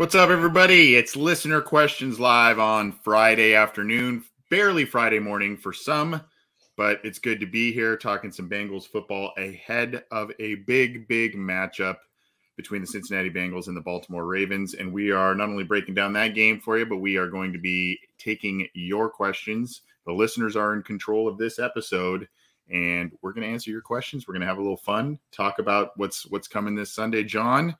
What's up, everybody? It's listener questions live on Friday afternoon, barely Friday morning for some, but it's good to be here talking some Bengals football ahead of a big, big matchup between the Cincinnati Bengals and the Baltimore Ravens. And we are not only breaking down that game for you, but we are going to be taking your questions. The listeners are in control of this episode and we're going to answer your questions. We're going to have a little fun, talk about what's what's coming this Sunday. John,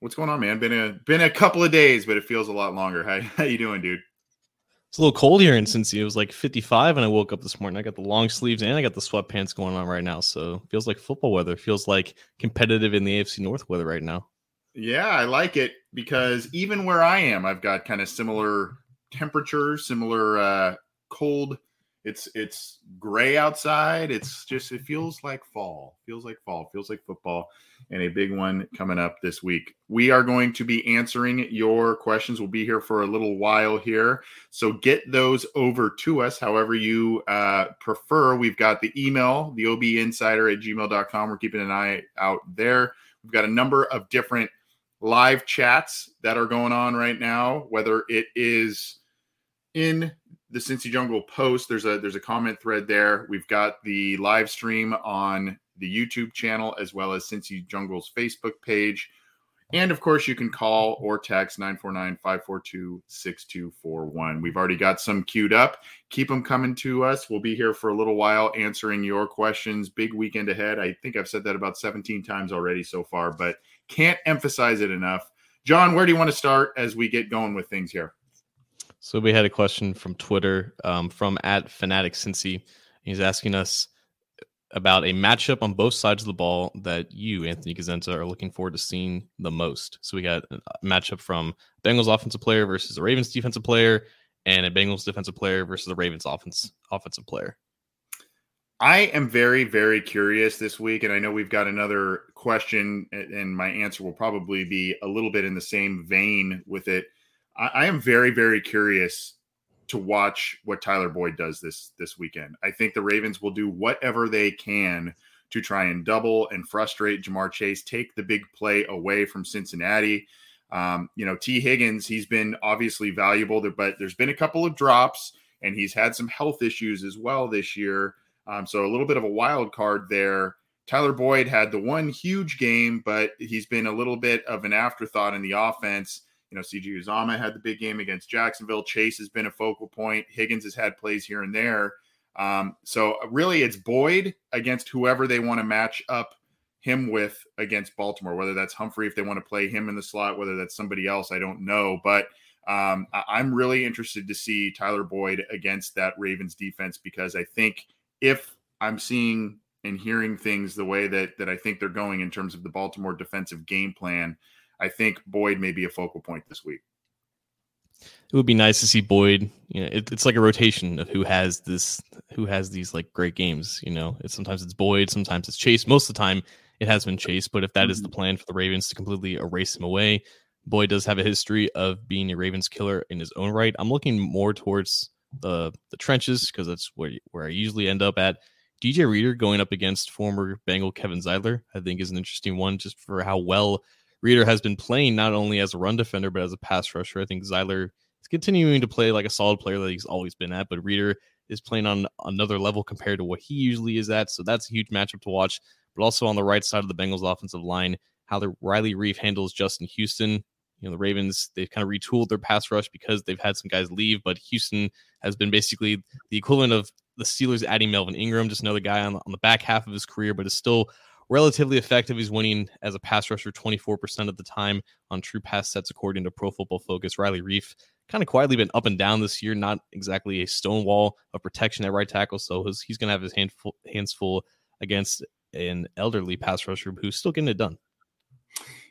What's going on, man? Been a been a couple of days, but it feels a lot longer. How how you doing, dude? It's a little cold here in Cincy. It was like 55 and I woke up this morning. I got the long sleeves and I got the sweatpants going on right now. So feels like football weather. Feels like competitive in the AFC North weather right now. Yeah, I like it because even where I am, I've got kind of similar temperatures, similar uh, cold it's it's gray outside. It's just it feels like fall. Feels like fall. Feels like football. And a big one coming up this week. We are going to be answering your questions. We'll be here for a little while here. So get those over to us however you uh, prefer. We've got the email, the OB insider at gmail.com. We're keeping an eye out there. We've got a number of different live chats that are going on right now, whether it is in the Cincy Jungle post. There's a there's a comment thread there. We've got the live stream on the YouTube channel as well as Cincy Jungle's Facebook page. And of course, you can call or text 949 542 6241. We've already got some queued up. Keep them coming to us. We'll be here for a little while answering your questions. Big weekend ahead. I think I've said that about 17 times already so far, but can't emphasize it enough. John, where do you want to start as we get going with things here? So we had a question from Twitter um, from at Fanatic Cincy. He's asking us about a matchup on both sides of the ball that you, Anthony Cosenza, are looking forward to seeing the most. So we got a matchup from Bengals offensive player versus a Ravens defensive player, and a Bengals defensive player versus the Ravens offense offensive player. I am very, very curious this week, and I know we've got another question, and my answer will probably be a little bit in the same vein with it. I, I am very, very curious to watch what Tyler Boyd does this this weekend. I think the Ravens will do whatever they can to try and double and frustrate Ja'Marr Chase, take the big play away from Cincinnati. Um, you know, T. Higgins, he's been obviously valuable, there, but there's been a couple of drops, and he's had some health issues as well this year. Um, so a little bit of a wild card there. Tyler Boyd had the one huge game, but he's been a little bit of an afterthought in the offense. You know, CJ Uzomah had the big game against Jacksonville. Chase has been a focal point. Higgins has had plays here and there. Um, so uh, really, it's Boyd against whoever they want to match up him with against Baltimore. Whether that's Humphrey, if they want to play him in the slot, whether that's somebody else, I don't know. But um, I'm really interested to see Tyler Boyd against that Ravens defense because I think if I'm seeing and hearing things the way that that I think they're going in terms of the Baltimore defensive game plan, I think Boyd may be a focal point this week. It would be nice to see Boyd. You know, it, it's like a rotation of who has this, who has these like great games. You know, it's sometimes it's Boyd, sometimes it's Chase. Most of the time, it has been Chase. But if that mm-hmm. the mm-hmm. plan for the Ravens to completely erase him away, Boyd does have a history of being a Ravens killer in his own right. I'm looking more towards the the trenches because that's where where I usually end up at. DJ Reader going up against former Bengal Kevin Zeitler, I think, is an interesting one just for how well Reader has been playing not only as a run defender but as a pass rusher. I think Zeitler is continuing to play like a solid player that he's always been at, but Reader is playing on another level compared to what he usually is at. So that's a huge matchup to watch. But also on the right side of the Bengals offensive line, how the Riley Reiff handles Justin Houston. You know, the Ravens, they've kind of retooled their pass rush because they've had some guys leave, but Houston has been basically the equivalent of the Steelers adding Melvin Ingram, just another guy on on the back half of his career, but is still relatively effective. He's winning as a pass rusher 24% of the time on true pass sets, according to Pro Football Focus. Riley Reiff kind of quietly been up and down this year, not exactly a stonewall of protection at right tackle. So his, he's going to have his hand full, hands full against an elderly pass rusher who's still getting it done.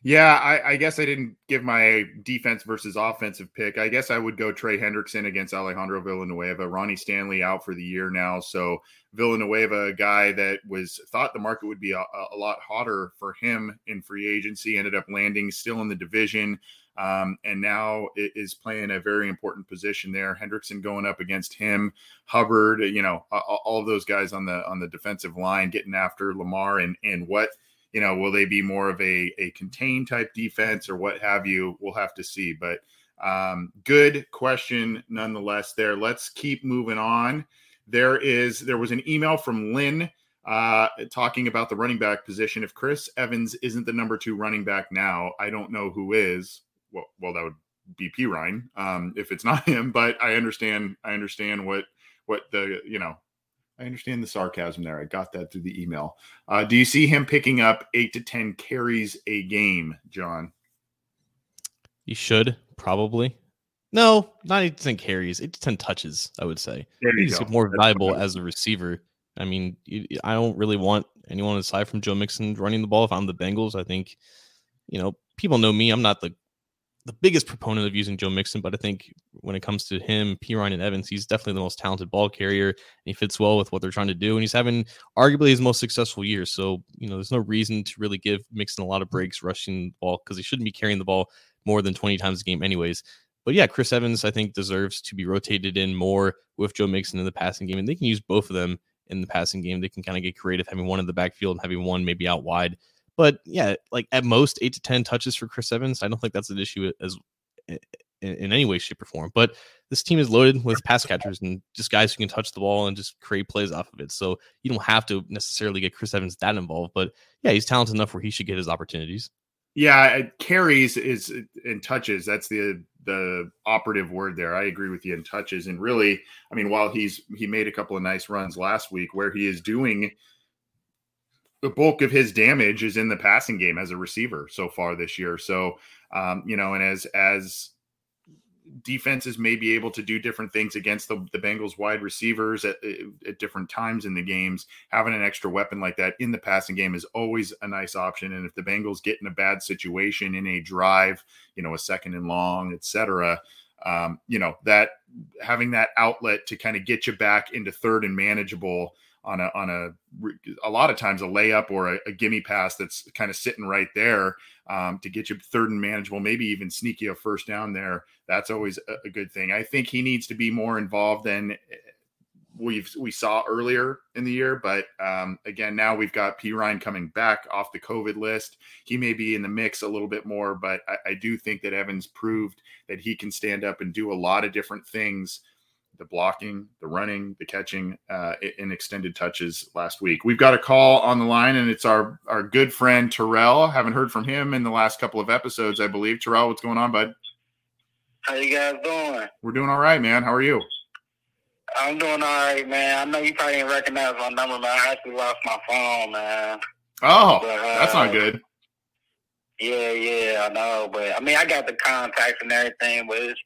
Yeah, I, I, guess I didn't give my defense versus offensive pick. I guess I would go Trey Hendrickson against Alejandro Villanueva. Ronnie Stanley out for the year now. So Villanueva, a guy that was thought the market would be a, a lot hotter for him in free agency, ended up landing still in the division. Um, and now is playing a very important position there. Hendrickson going up against him, Hubbard, you know, all those guys on the on the defensive line getting after Lamar and and what – you know, will they be more of a, a contained type defense or what have you? We'll have to see. But um, good question nonetheless there. Let's keep moving on. There is there was an email from Lynn uh, talking about the running back position. If Chris Evans isn't the number two running back now, I don't know who is. Well, well, that would be Perine um, if it's not him. But I understand. I understand what what the you know I understand the sarcasm there. I got that through the email. Uh, do you see him picking up eight to 10 carries a game, John? He should probably. No, not eight to 10 carries, eight to 10 touches, I would say. He's go. more That's valuable as a receiver. I mean, I don't really want anyone aside from Joe Mixon running the ball. If I'm the Bengals, I think, you know, people know me. I'm not the the biggest proponent of using Joe Mixon, but I think when it comes to him, Perine and Evans, he's definitely the most talented ball carrier. And he fits well with what they're trying to do. And he's having arguably his most successful year. So, you know, there's no reason to really give Mixon a lot of breaks rushing the ball because he shouldn't be carrying the ball more than 20 times a game, anyways. But yeah, Chris Evans, I think, deserves to be rotated in more with Joe Mixon in the passing game. And they can use both of them in the passing game. They can kind of get creative, having one in the backfield and having one maybe out wide. But yeah, like at most eight to 10 touches for Chris Evans. I don't think that's an issue as in, any way, shape, or form. But this team is loaded with pass catchers and just guys who can touch the ball and just create plays off of it. So you don't have to necessarily get Chris Evans that involved. But yeah, he's talented enough where he should get his opportunities. Yeah, carries is in touches. That's the the operative word there. I agree with you in touches. And really, I mean, while he's he made a couple of nice runs last week, where he is doing the bulk of his damage is in the passing game as a receiver so far this year. So, um, you know, and as as defenses may be able to do different things against the, the Bengals wide receivers at, at different times in the games, having an extra weapon like that in the passing game is always a nice option. And if the Bengals get in a bad situation in a drive, you know, a second and long, etc., um, you know, that having that outlet to kind of get you back into third and manageable on a on a a lot of times a layup or a, a gimme pass that's kind of sitting right there um, to get you third and manageable, maybe even sneaky a first down there. That's always a, a good thing. I think he needs to be more involved than eh, we've we saw earlier in the year. But um, again, now we've got Perine coming back off the COVID list. He may be in the mix a little bit more, but I, I do think that Evans proved that he can stand up and do a lot of different things the blocking, the running, the catching uh, in extended touches last week. We've got a call on the line, and it's our our good friend Terrell. Haven't heard from him in the last couple of episodes, I believe. Terrell, what's going on, bud? How you guys doing? We're doing all right, man. How are you? I'm doing all right, man. I know you probably didn't recognize my number, man. I actually lost my phone, man. Oh, but, uh, that's not good. Yeah, yeah, I know, but I mean, I got the contacts and everything, but it's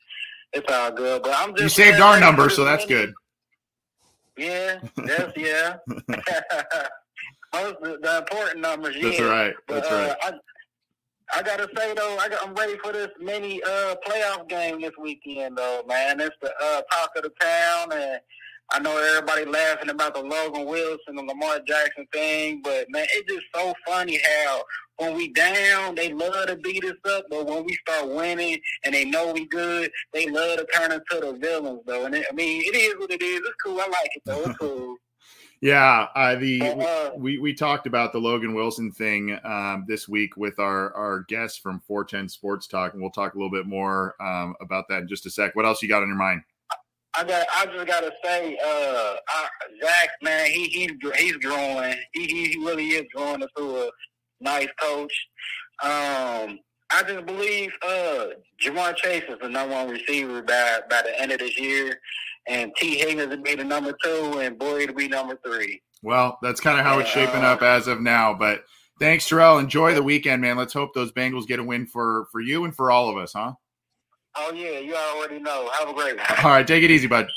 it's all good. But I'm just you saved our number, so that's good. Yeah, that's yeah. Most the important numbers. Yeah. That's right. That's but, right. Uh, I, I gotta say though, I am ready for this mini uh, playoff game this weekend though, man. It's the uh, talk of the town, and I know everybody laughing about the Logan Wilson and Lamar Jackson thing, but man, it's just so funny how when we down, they love to beat us up, but when we start winning and they know we good, they love to turn into the villains though. And it, I mean, it is what it is. It's cool. I like it though. It's cool. Yeah, uh, the we we talked about the Logan Wilson thing um, this week with our our guests from 410 Sports Talk, and we'll talk a little bit more um, about that in just a sec. What else you got on your mind? I got. I just gotta say, uh, I, Zac, man, he he's he's growing. He he really is growing into a nice coach. Um, I just believe uh, Ja'Marr Chase is the number one receiver by by the end of this year, and T Higgins will be the number two, and Boyd will be number three. Well, that's kind of how it's shaping up as of now. But thanks, Terrell. Enjoy the weekend, man. Let's hope those Bengals get a win for for you and for all of us, huh? Oh yeah, you already know. Have a great one. All right, take it easy, bud.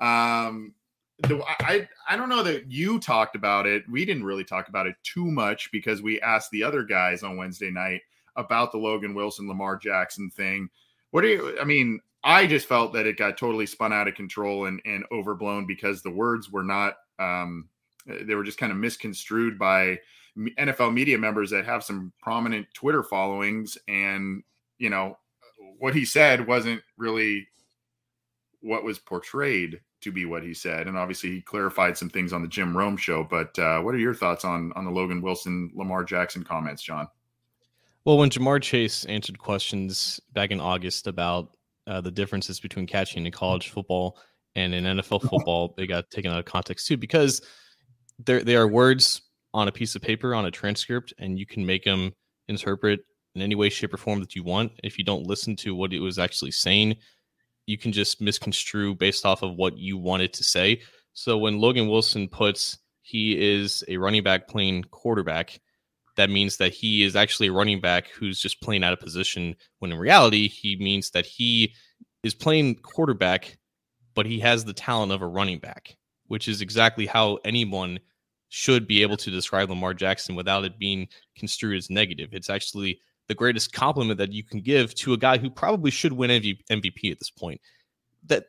Um, the, I I don't know that you talked about it. We didn't really talk about it too much because we asked the other guys on Wednesday night about the Logan Wilson Lamar Jackson thing. What do you? I mean, I just felt that it got totally spun out of control and and overblown because the words were not. Um, they were just kind of misconstrued by NFL media members that have some prominent Twitter followings, and you know what he said wasn't really what was portrayed to be what he said. And obviously, he clarified some things on the Jim Rome show. But uh, what are your thoughts on on the Logan Wilson Lamar Jackson comments, John? Well, when Ja'Marr Chase answered questions back in August about uh, the differences between catching in college football and in NFL football, they got taken out of context too because there they are words on a piece of paper on a transcript, and you can make them interpret in any way, shape, or form that you want. If you don't listen to what it was actually saying, you can just misconstrue based off of what you wanted to say. So when Logan Wilson puts he is a running back playing quarterback that means that he is actually a running back who's just playing out of position when in reality he means that he is playing quarterback but he has the talent of a running back which is exactly how anyone should be able to describe Lamar Jackson without it being construed as negative it's actually the greatest compliment that you can give to a guy who probably should win MVP at this point that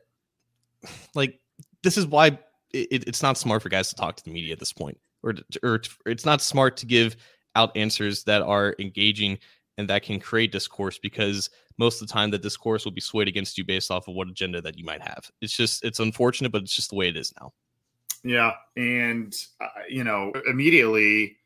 like this is why it, it's not smart for guys to talk to the media at this point or, or it's not smart to give out answers that are engaging and that can create discourse because most of the time the discourse will be swayed against you based off of what agenda that you might have. It's just it's unfortunate, but it's just the way it is now. Yeah, and uh, you know immediately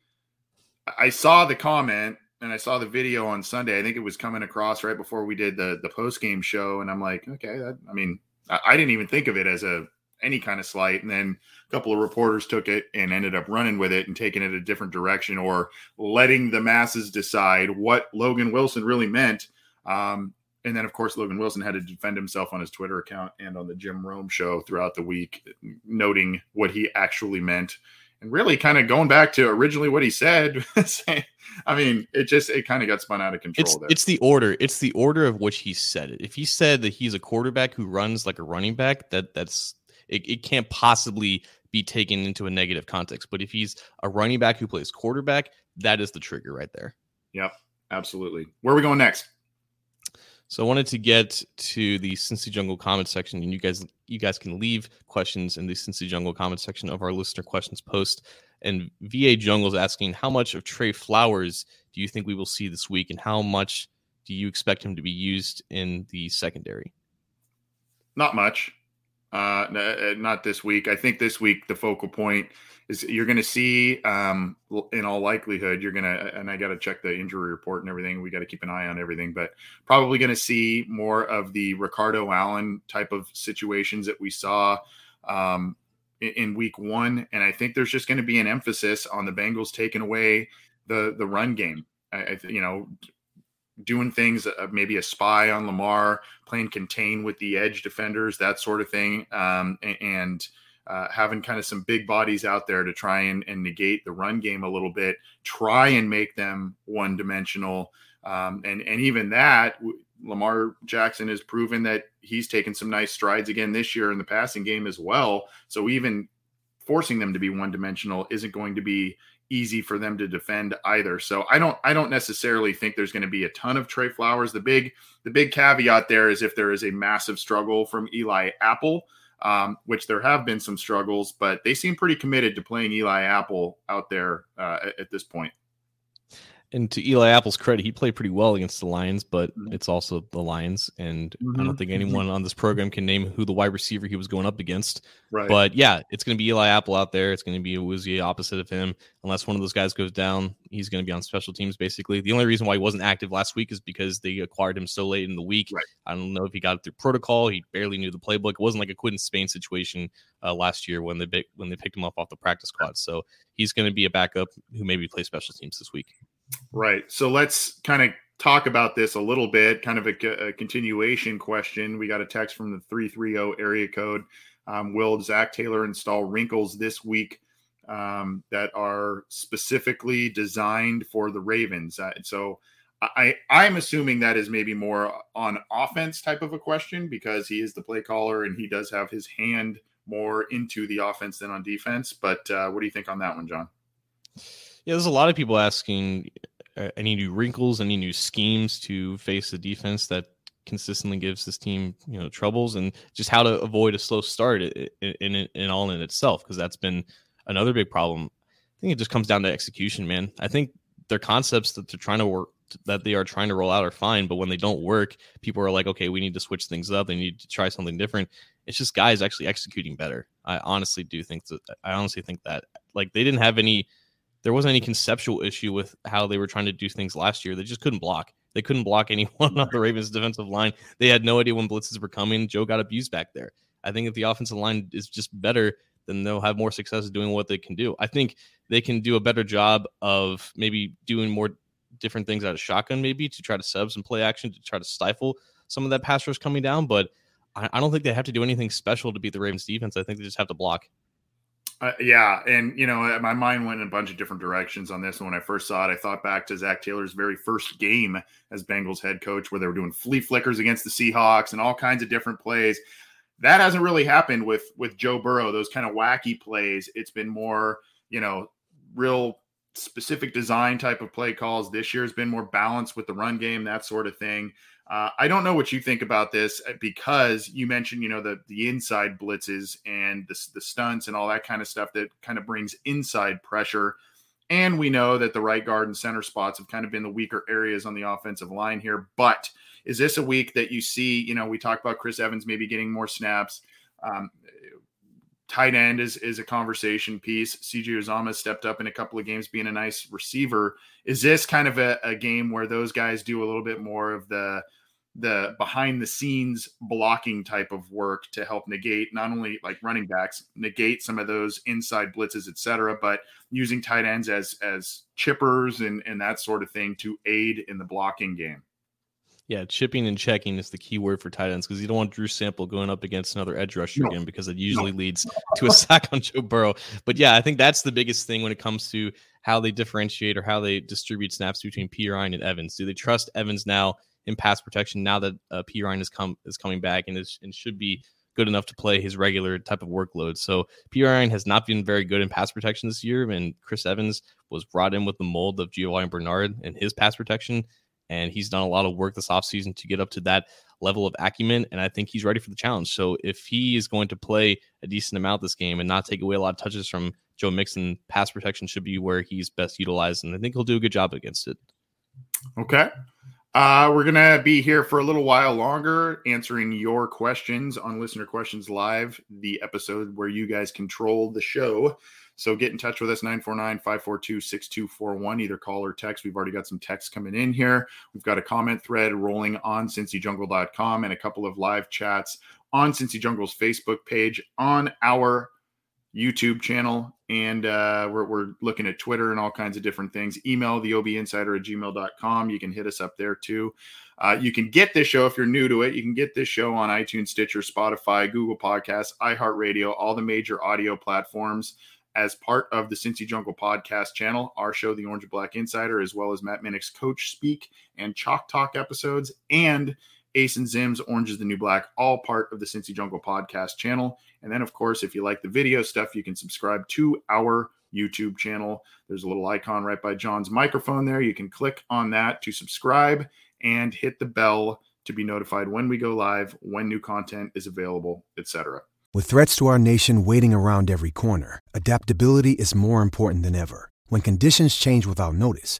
I saw the comment and I saw the video on Sunday. I think it was coming across right before we did the the post game show, and I'm like, okay, that, I mean, I, I didn't even think of it as a any kind of slight. And then a couple of reporters took it and ended up running with it and taking it a different direction or letting the masses decide what Logan Wilson really meant. Um, and then, of course, Logan Wilson had to defend himself on his Twitter account and on the Jim Rome show throughout the week, noting what he actually meant and really kind of going back to originally what he said. I mean, it just it kind of got spun out of control. It's, there. it's the order. It's the order of which he said it. If he said that he's a quarterback who runs like a running back, that that's it, it can't possibly be taken into a negative context. But if he's a running back who plays quarterback, that is the trigger right there. Yep, absolutely. Where are we going next? So I wanted to get to the Cincy Jungle comment section, and you guys you guys can leave questions in the Cincy Jungle comment section of our listener questions post. And VA Jungle is asking, how much of Tre Flowers do you think we will see this week, and how much do you expect him to be used in the secondary? Not much. Uh, uh, not this week. I think this week the focal point is you're going to see, um, in all likelihood, you're going to, and I got to check the injury report and everything. We got to keep an eye on everything, but probably going to see more of the Ricardo Allen type of situations that we saw um, in, in week one. And I think there's just going to be an emphasis on the Bengals taking away the the run game. I, I you know, doing things, uh, maybe a spy on Lamar, playing contain with the edge defenders, that sort of thing, um, and uh, having kind of some big bodies out there to try and, and, negate the run game a little bit, try and make them one dimensional. Um, and and even that, Lamar Jackson has proven that he's taken some nice strides again this year in the passing game as well. So even forcing them to be one dimensional isn't going to be easy for them to defend either. So I don't I don't necessarily think there's going to be a ton of Tre Flowers. The big the big caveat there is if there is a massive struggle from Eli Apple, um, which there have been some struggles, but they seem pretty committed to playing Eli Apple out there uh, at, at this point and to Eli Apple's credit, he played pretty well against the Lions, but mm-hmm. it's also the Lions, and mm-hmm. I don't think mm-hmm. anyone on this program can name who the wide receiver he was going up against. Right. But yeah, it's going to be Eli Apple out there. It's going to be Awuzie opposite of him. Unless one of those guys goes down, he's going to be on special teams. Basically, the only reason why he wasn't active last week is because they acquired him so late in the week. Right. I don't know if he got it through protocol. He barely knew the playbook. It wasn't like a Quinton Spain situation uh, last year when they when they picked him up off the practice squad. So he's going to be a backup who maybe plays special teams this week. Right. So let's kind of talk about this a little bit, kind of a, a continuation question. We got a text from the 330 area code. Um, will Zac Taylor install wrinkles this week um, that are specifically designed for the Ravens? Uh, so I I'm assuming that is maybe more on offense type of a question because he is the play caller and he does have his hand more into the offense than on defense. But uh, what do you think on that one, John? Yeah, there's a lot of people asking uh, any new wrinkles, any new schemes to face the defense that consistently gives this team you know troubles, and just how to avoid a slow start in in, in all in itself because that's been another big problem. I think it just comes down to execution, man. I think their concepts that they're trying to work that they are trying to roll out are fine, but when they don't work, people are like, okay, we need to switch things up. They need to try something different. It's just guys actually executing better. I honestly do think that. I honestly think that like they didn't have any. There wasn't any conceptual issue with how they were trying to do things last year. They just couldn't block. They couldn't block anyone on the Ravens defensive line. They had no idea when blitzes were coming. Joe got abused back there. I think if the offensive line is just better, then they'll have more success doing what they can do. I think they can do a better job of maybe doing more different things out of shotgun, maybe to try to subs and play action to try to stifle some of that pass rush coming down. But I, I don't think they have to do anything special to beat the Ravens defense. I think they just have to block. Uh, yeah, and you know, my mind went in a bunch of different directions on this. And when I first saw it, I thought back to Zac Taylor's very first game as Bengals head coach, where they were doing flea flickers against the Seahawks and all kinds of different plays. That hasn't really happened with with Joe Burrow. Those kind of wacky plays. It's been more, you know, real specific design type of play calls. This year has been more balanced with the run game, that sort of thing. Uh, I don't know what you think about this uh, because you mentioned, you know, the the inside blitzes and the, the stunts and all that kind of stuff that kind of brings inside pressure. And we know that the right guard and center spots have kind of been the weaker areas on the offensive line here. But is this a week that you see? You know, we talked about Chris Evans maybe getting more snaps. Um, tight end is is a conversation piece. CJ Uzomah stepped up in a couple of games being a nice receiver. Is this kind of a, a, game where those guys do a little bit more of the the behind the scenes blocking type of work to help negate not only like running backs negate some of those inside blitzes etc but using tight ends as as chippers and and that sort of thing to aid in the blocking game yeah, chipping and checking is the key word for tight ends because you don't want Drew Sample going up against another edge rusher no. again because it usually no. leads to a sack on Joe Burrow. But yeah, I think that's the biggest thing when it comes to how they differentiate or how they distribute snaps between Perine and Evans. Do they trust Evans now in pass protection now that uh, Perine is come is coming back and is and should be good enough to play his regular type of workload. So Perine has not been very good in pass protection this year, and Chris Evans was brought in with the mold of Giovani Bernard and his pass protection and he's done a lot of work this offseason to get up to that level of acumen and i think he's ready for the challenge. So if he is going to play a decent amount this game and not take away a lot of touches from joe mixon pass protection should be where he's best utilized and i think he'll do a good job against it. Okay uh, we're gonna be here for a little while longer answering your questions on listener questions live the episode where you guys control the show so get in touch with us 949 542 6241. Either call or text. We've already got some texts coming in here. We've got a comment thread rolling on cincyjungle.com and a couple of live chats on Cincy Jungle's Facebook page, on our YouTube channel, and uh, we're, we're looking at Twitter and all kinds of different things. Email the OB Insider at gmail.com. You can hit us up there too. Uh, you can get this show if you're new to it. You can get this show on iTunes, Stitcher, Spotify, Google Podcasts, iHeartRadio, all the major audio platforms as part of the Cincy Jungle podcast channel, our show, The Orange and Black Insider, as well as Matt Minnick's Coach Speak and Chalk Talk episodes, and Ace and Zim's Orange is the New Black, all part of the Cincy Jungle podcast channel. And then, of course, if you like the video stuff, you can subscribe to our YouTube channel. There's a little icon right by John's microphone there. You can click on that to subscribe and hit the bell to be notified when we go live, when new content is available, etc. With threats to our nation waiting around every corner, adaptability is more important than ever. When conditions change without notice,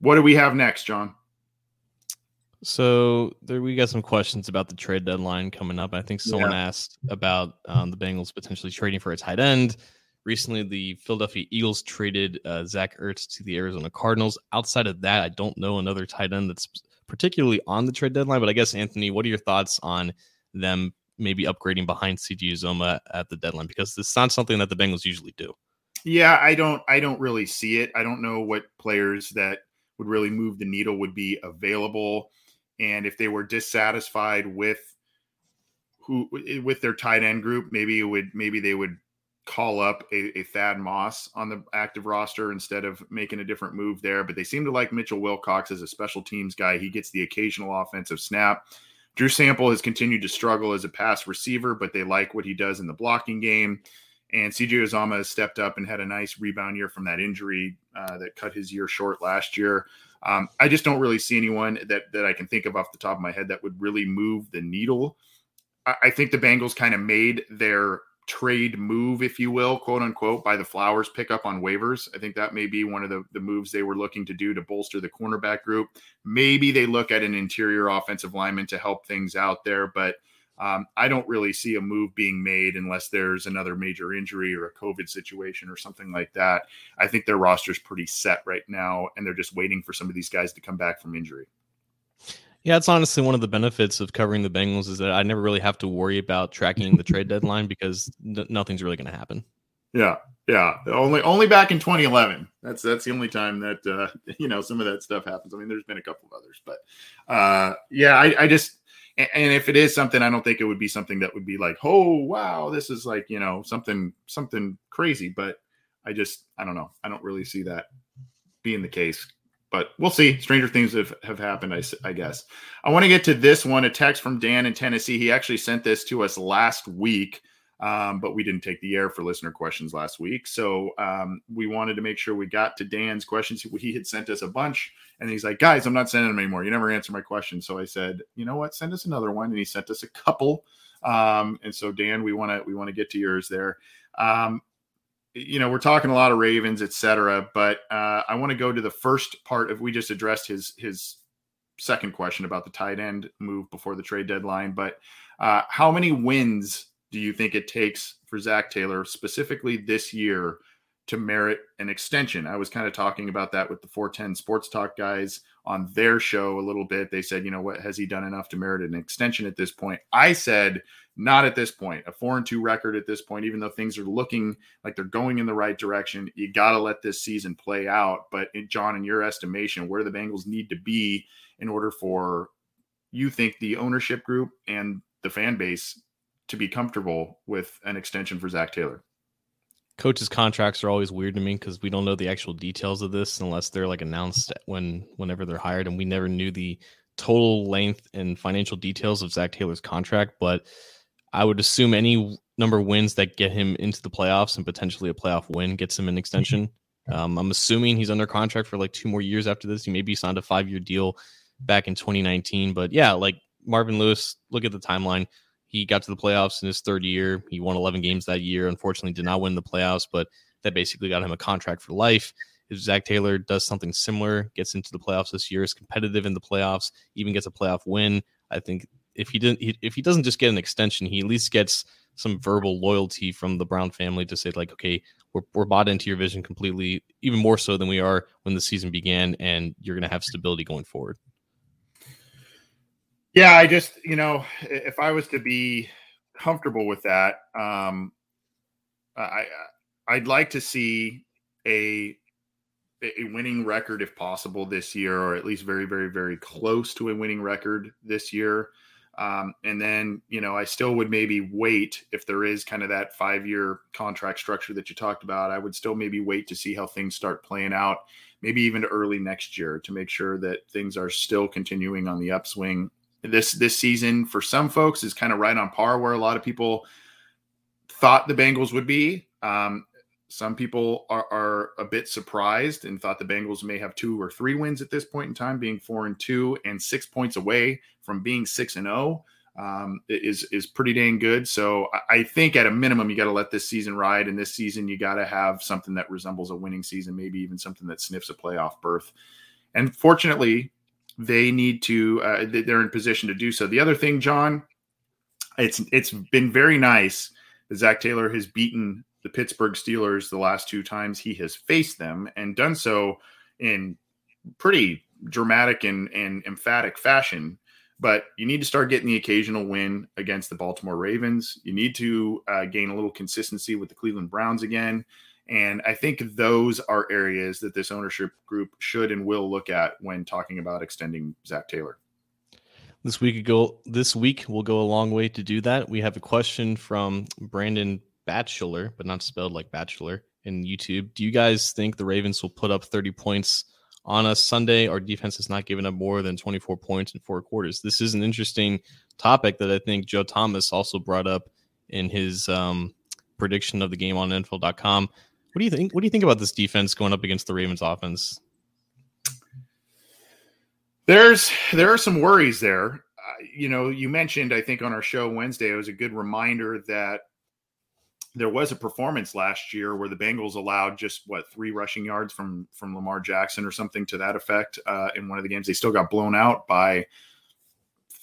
What do we have next, John? So there, we got some questions about the trade deadline coming up. I think someone yeah. asked about um, the Bengals potentially trading for a tight end. Recently, the Philadelphia Eagles traded uh, Zach Ertz to the Arizona Cardinals. Outside of that, I don't know another tight end that's particularly on the trade deadline. But I guess Anthony, what are your thoughts on them maybe upgrading behind CJ Uzomah at the deadline? Because this is not something that the Bengals usually do. Yeah, I don't. I don't really see it. I don't know what players that would really move the needle would be available. And if they were dissatisfied with who with their tight end group, maybe it would maybe they would call up a, a, Thad Moss on the active roster instead of making a different move there. But they seem to like Mitchell Wilcox as a special teams guy. He gets the occasional offensive snap. Drew Sample has continued to struggle as a pass receiver, but they like what he does in the blocking game. And CJ Uzomah has stepped up and had a nice rebound year from that injury uh, that cut his year short last year. Um, I just don't really see anyone that that I can think of off the top of my head that would really move the needle. I, I think the Bengals kind of made their trade move, if you will, quote unquote, by the Flowers pickup on waivers. I think that may be one of the, the moves they were looking to do to bolster the cornerback group. Maybe they look at an interior offensive lineman to help things out there, but um, I don't really see a move being made unless there's another major injury or a COVID situation or something like that. I think their roster is pretty set right now, and they're just waiting for some of these guys to come back from injury. Yeah, it's honestly one of the benefits of covering the Bengals is that I never really have to worry about tracking the trade deadline because n- nothing's really going to happen. Yeah, yeah. Only only back in 2011. That's that's the only time that uh, you know some of that stuff happens. I mean, there's been a couple of others, but uh, yeah, I, I just and if it is something i don't think it would be something that would be like oh wow this is like you know something something crazy but i just i don't know. I don't really see that being the case but we'll see. Stranger things have, have happened I, I guess. I want to get to this one a text from dan in tennessee. He actually sent this to us last week um, but we didn't take the air for listener questions last week. So um, we wanted to make sure we got to Dan's questions. He had sent us a bunch, and he's like, "Guys, I'm not sending them anymore. You never answer my questions." So I said, "You know what? Send us another one." And he sent us a couple. Um, and so Dan, we want to we want to get to yours there. Um, you know, we're talking a lot of Ravens, etc. But uh, I want to go to the first part of we just addressed his his second question about the tight end move before the trade deadline. But uh, how many wins do you think it takes for Zac Taylor specifically this year to merit an extension? I was kind of talking about that with the 410 Sports Talk guys on their show a little bit. They said, you know, what has he done enough to merit an extension at this point? I said, not at this point. A four and two record at this point, even though things are looking like they're going in the right direction, you got to let this season play out. But in, John, in your estimation, where the Bengals need to be in order for you think the ownership group and the fan base to be comfortable with an extension for Zac Taylor. Coaches' contracts are always weird to me because we don't know the actual details of this unless they're like announced when whenever they're hired, and we never knew the total length and financial details of Zac Taylor's contract. But I would assume any number of wins that get him into the playoffs and potentially a playoff win gets him an extension. Um, I'm assuming he's under contract for like two more years after this. He maybe signed a five year deal back in 2019. But yeah, like Marvin Lewis, look at the timeline. He got to the playoffs in his third year. He won 11 games that year. Unfortunately, did not win the playoffs, but that basically got him a contract for life. If Zac Taylor does something similar, gets into the playoffs this year, is competitive in the playoffs, even gets a playoff win, I think if he didn't, if he doesn't just get an extension, he at least gets some verbal loyalty from the Brown family to say like, okay, we're, we're bought into your vision completely, even more so than we are when the season began, and you're going to have stability going forward. Yeah, I just, you know, if I was to be comfortable with that, um, I I'd like to see a a winning record if possible this year, or at least very, very, very close to a winning record this year. Um, and then, you know, I still would maybe wait if there is kind of that five year contract structure that you talked about. I would still maybe wait to see how things start playing out, maybe even to early next year to make sure that things are still continuing on the upswing. This this season for some folks is kind of right on par where a lot of people thought the Bengals would be. Um, some people are, are, a bit surprised and thought the Bengals may have two or three wins at this point in time, being four and two and six points away from being six and zero. Oh, um, is is pretty dang good. So I think at a minimum you got to let this season ride, and this season you got to have something that resembles a winning season, maybe even something that sniffs a playoff berth. And fortunately, they need to. Uh, they're in position to do so. The other thing, John, it's it's been very nice. that Zac Taylor has beaten the Pittsburgh Steelers the last two times he has faced them and done so in pretty dramatic and, and emphatic fashion. But you need to start getting the occasional win against the Baltimore Ravens. You need to uh, gain a little consistency with the Cleveland Browns again. And I think those are areas that this ownership group should and will look at when talking about extending Zac Taylor. This week ago, this week will go a long way to do that. We have a question from Brandon Bachelor, but not spelled like Bachelor in YouTube. Do you guys think the Ravens will put up 30 points on us Sunday? Our defense has not given up more than 24 points in four quarters. This is an interesting topic that I think Joe Thomas also brought up in his um, prediction of the game on NFL.com. What do you think? What do you think about this defense going up against the Ravens offense? There's there are some worries there. Uh, you know, you mentioned I think on our show Wednesday it was a good reminder that there was a performance last year where the Bengals allowed just what three rushing yards from from Lamar Jackson or something to that effect uh, in one of the games. They still got blown out by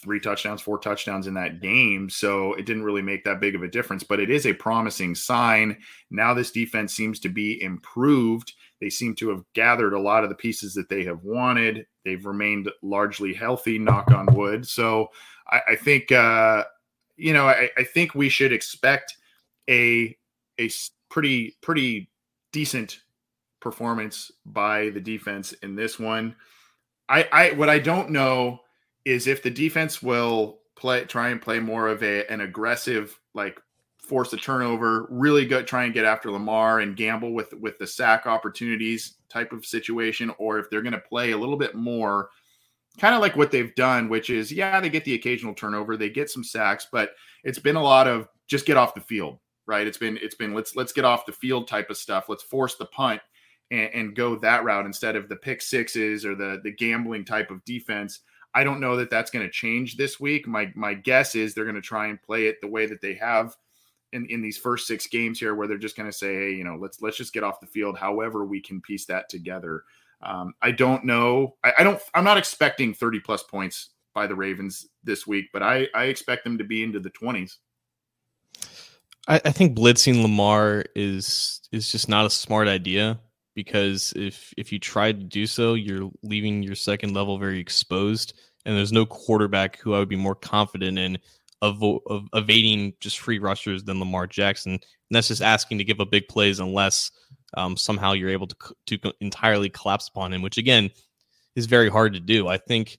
three touchdowns, four touchdowns in that game, so it didn't really make that big of a difference. But it is a promising sign. Now this defense seems to be improved. They seem to have gathered a lot of the pieces that they have wanted. They've remained largely healthy, knock on wood. So I, I think uh, you know I, I think we should expect a a pretty pretty decent performance by the defense in this one. I I what I don't know is if the defense will play try and play more of a an aggressive like force a turnover, really good try and get after Lamar and gamble with with the sack opportunities type of situation or if they're going to play a little bit more kind of like what they've done which is yeah, they get the occasional turnover, they get some sacks, but it's been a lot of just get off the field right? It's been it's been let's let's get off the field type of stuff. Let's force the punt and, and go that route instead of the pick sixes or the the gambling type of defense. I don't know that that's going to change this week. My my guess is they're going to try and play it the way that they have in, in these first six games here, where they're just going to say, hey, you know, let's let's just get off the field. However, we can piece that together. Um, I don't know. I, I don't. I'm not expecting 30 plus points by the Ravens this week, but I I expect them to be into the 20s. I, I think blitzing Lamar is is just not a smart idea because if if you try to do so, you're leaving your second level very exposed, and there's no quarterback who I would be more confident in of, of evading just free rushers than Lamar Jackson. And that's just asking to give up big plays unless um, somehow you're able to to entirely collapse upon him, which again is very hard to do. I think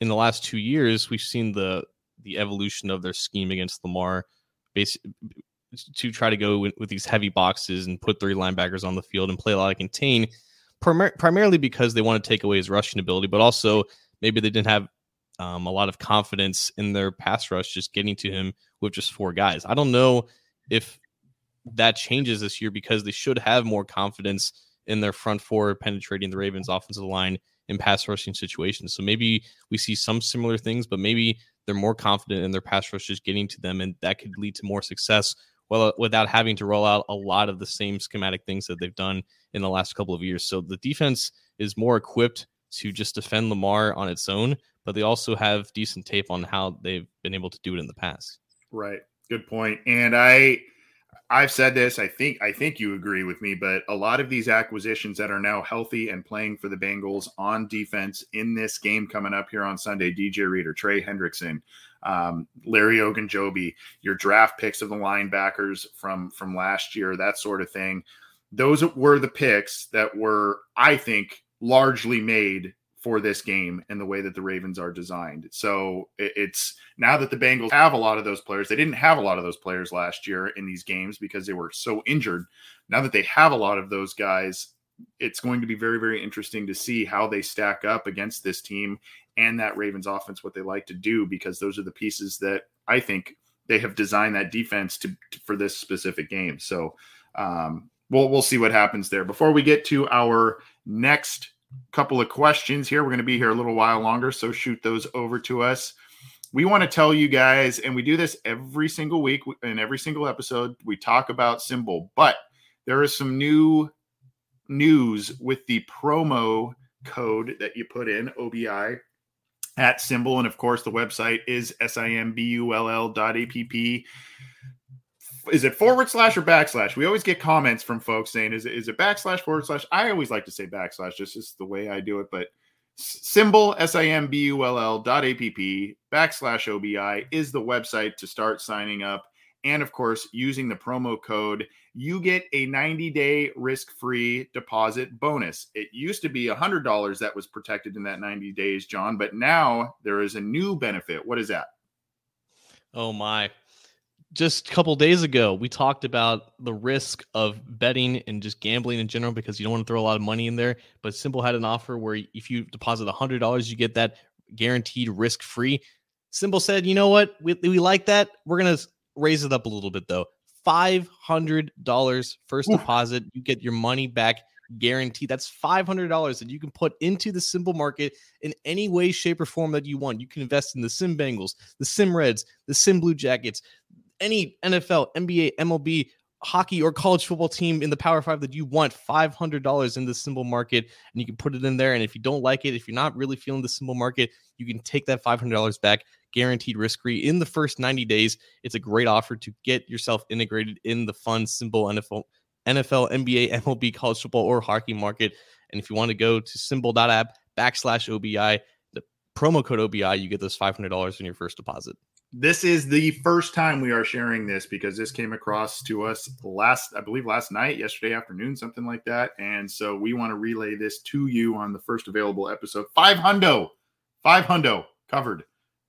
in the last two years we've seen the the evolution of their scheme against Lamar, basically to try to go with, with, these heavy boxes and put three linebackers on the field and play a lot of contain, primar- primarily because they want to take away his rushing ability, but also maybe they didn't have um, a lot of confidence in their pass rush just getting to him with just four guys. I don't know if that changes this year because they should have more confidence in their front four penetrating the Ravens offensive line in pass rushing situations. So maybe we see some similar things, but maybe they're more confident in their pass rush just getting to them, and that could lead to more success well uh, without having to roll out a lot of the same schematic things that they've done in the last couple of years. So the defense is more equipped to just defend Lamar on its own, but they also have decent tape on how they've been able to do it in the past. Right. Good point. And I I've said this, I think I think you agree with me, but a lot of these acquisitions that are now healthy and playing for the Bengals on defense in this game coming up here on Sunday, DJ Reader, Trey Hendrickson, um, Larry Ogunjobi, your draft picks of the linebackers from from last year, that sort of thing. Those were the picks that were, I think, largely made for this game and the way that the Ravens are designed. So it's now that the Bengals have a lot of those players, they didn't have a lot of those players last year in these games because they were so injured. Now that they have a lot of those guys, it's going to be very, very interesting to see how they stack up against this team and that Ravens offense, what they like to do, because those are the pieces that I think they have designed that defense to, to for this specific game. So um, we'll we'll see what happens there. Before we get to our next couple of questions here. We're going to be here a little while longer, so shoot those over to us. We want to tell you guys, and we do this every single week in every single episode. We talk about symbol, but there is some new news with the promo code that you put in OBI at SimBull. and of course the website is simbull dot app is it forward slash or backslash? We always get comments from folks saying, is it, is it backslash forward slash? I always like to say backslash, just is the way I do it. But SimBull S I M B U L L dot app backslash OBI is the website to start signing up. And of course, using the promo code, you get a 90 day risk free deposit bonus. It used to be $100 that was protected in that 90 days, John, but now there is a new benefit. What is that? Oh, my just a couple days ago, we talked about the risk of betting and just gambling in general because you don't want to throw a lot of money in there. But SimBull had an offer where if you deposit $100, you get that guaranteed risk free. SimBull said, you know what? We, we like that. We're going to raise it up a little bit though. $500 first Ooh. deposit. You get your money back guaranteed. That's $500 that you can put into the SimBull market in any way, shape, or form that you want. You can invest in the Sim Bengals, the Sim Reds, the Sim Blue Jackets, any NFL, NBA, MLB, hockey, or college football team in the Power Five that you want $500 in the SimBull market, and you can put it in there. And if you don't like it, if you're not really feeling the SimBull market, you can take that $500 back, guaranteed risk free in the first 90 days. It's a great offer to get yourself integrated in the fun, SimBull NFL, NFL, NBA, MLB, college football, or hockey market. And if you want to go to simbull.app backslash OBI, the promo code OBI, you get those $500 in your first deposit this is the first time we are sharing this because this came across to us last, I believe, last night, yesterday afternoon, something like that. And so we want to relay this to you on the first available episode. Five hundo, five hundo covered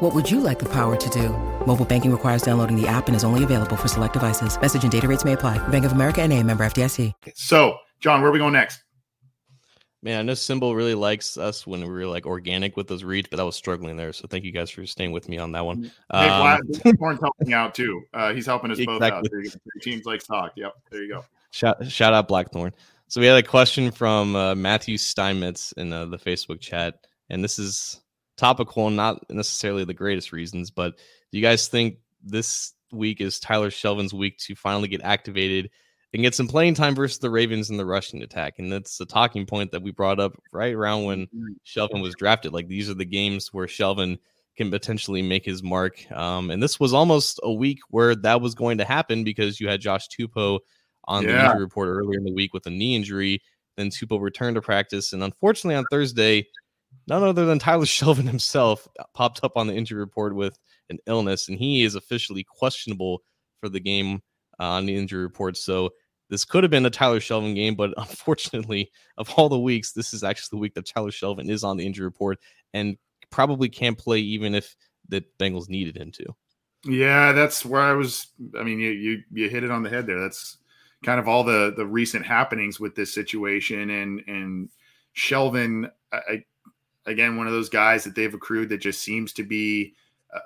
What would you like the power to do? Mobile banking requires downloading the app and is only available for select devices. Message and data rates may apply. Bank of America and a member FDIC. So, John, where are we going next? Man, I know SimBull really likes us when we were like organic with those reads, but I was struggling there. So thank you guys for staying with me on that one. Um, Horn's helping out too. Uh, he's helping us exactly. both out. There you go. Teams like talk. Yep. There you go. Shout, shout out Blackthorn. So we had a question from uh, Matthew Steinmetz in uh, the Facebook chat, and this is topical, and not necessarily the greatest reasons, but do you guys think this week is Tyler Shelvin's week to finally get activated and get some playing time versus the Ravens in the rushing attack. And that's a talking point that we brought up right around when mm-hmm. Shelvin was drafted. Like these are the games where Shelvin can potentially make his mark. Um, and this was almost a week where that was going to happen because you had Josh Tupou on yeah. the injury report earlier in the week with a knee injury. Then Tupou returned to practice. And unfortunately, on Thursday, none other than Tyler Shelvin himself popped up on the injury report with an illness, and he is officially questionable for the game uh, on the injury report. So this could have been a Tyler Shelvin game, but unfortunately, of all the weeks, this is actually the week that Tyler Shelvin is on the injury report and probably can't play even if the Bengals needed him to. Yeah, that's where I was. I mean, you you you hit it on the head there. That's kind of all the the recent happenings with this situation, and and Shelvin, I, again, one of those guys that they've accrued that just seems to be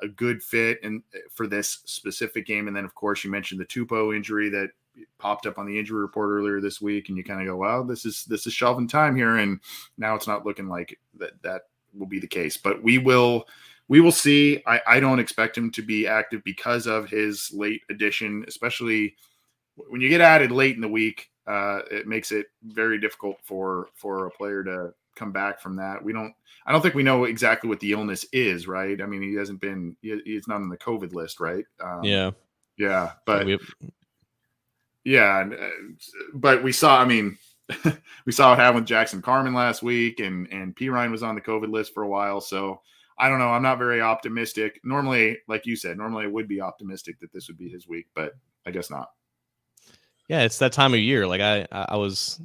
a good fit and for this specific game. And then, of course, you mentioned the Tupou injury that popped up on the injury report earlier this week, and you kind of go, "Well, this is this is Shelvin time here," and now it's not looking like that that will be the case. But we will we will see. I, I don't expect him to be active because of his late addition, especially when you get added late in the week. Uh, it makes it very difficult for for a player to come back from that. We don't. I don't think we know exactly what the illness is, right? I mean, he hasn't been. He, he's not on the COVID list, right? Um, yeah, yeah, but yeah, yeah, uh, but we saw. I mean, we saw what happened with Jackson Carman last week, and and Perine was on the COVID list for a while. So I don't know. I'm not very optimistic. Normally, like you said, normally I would be optimistic that this would be his week, but I guess not. Yeah, it's that time of year. Like I, I was,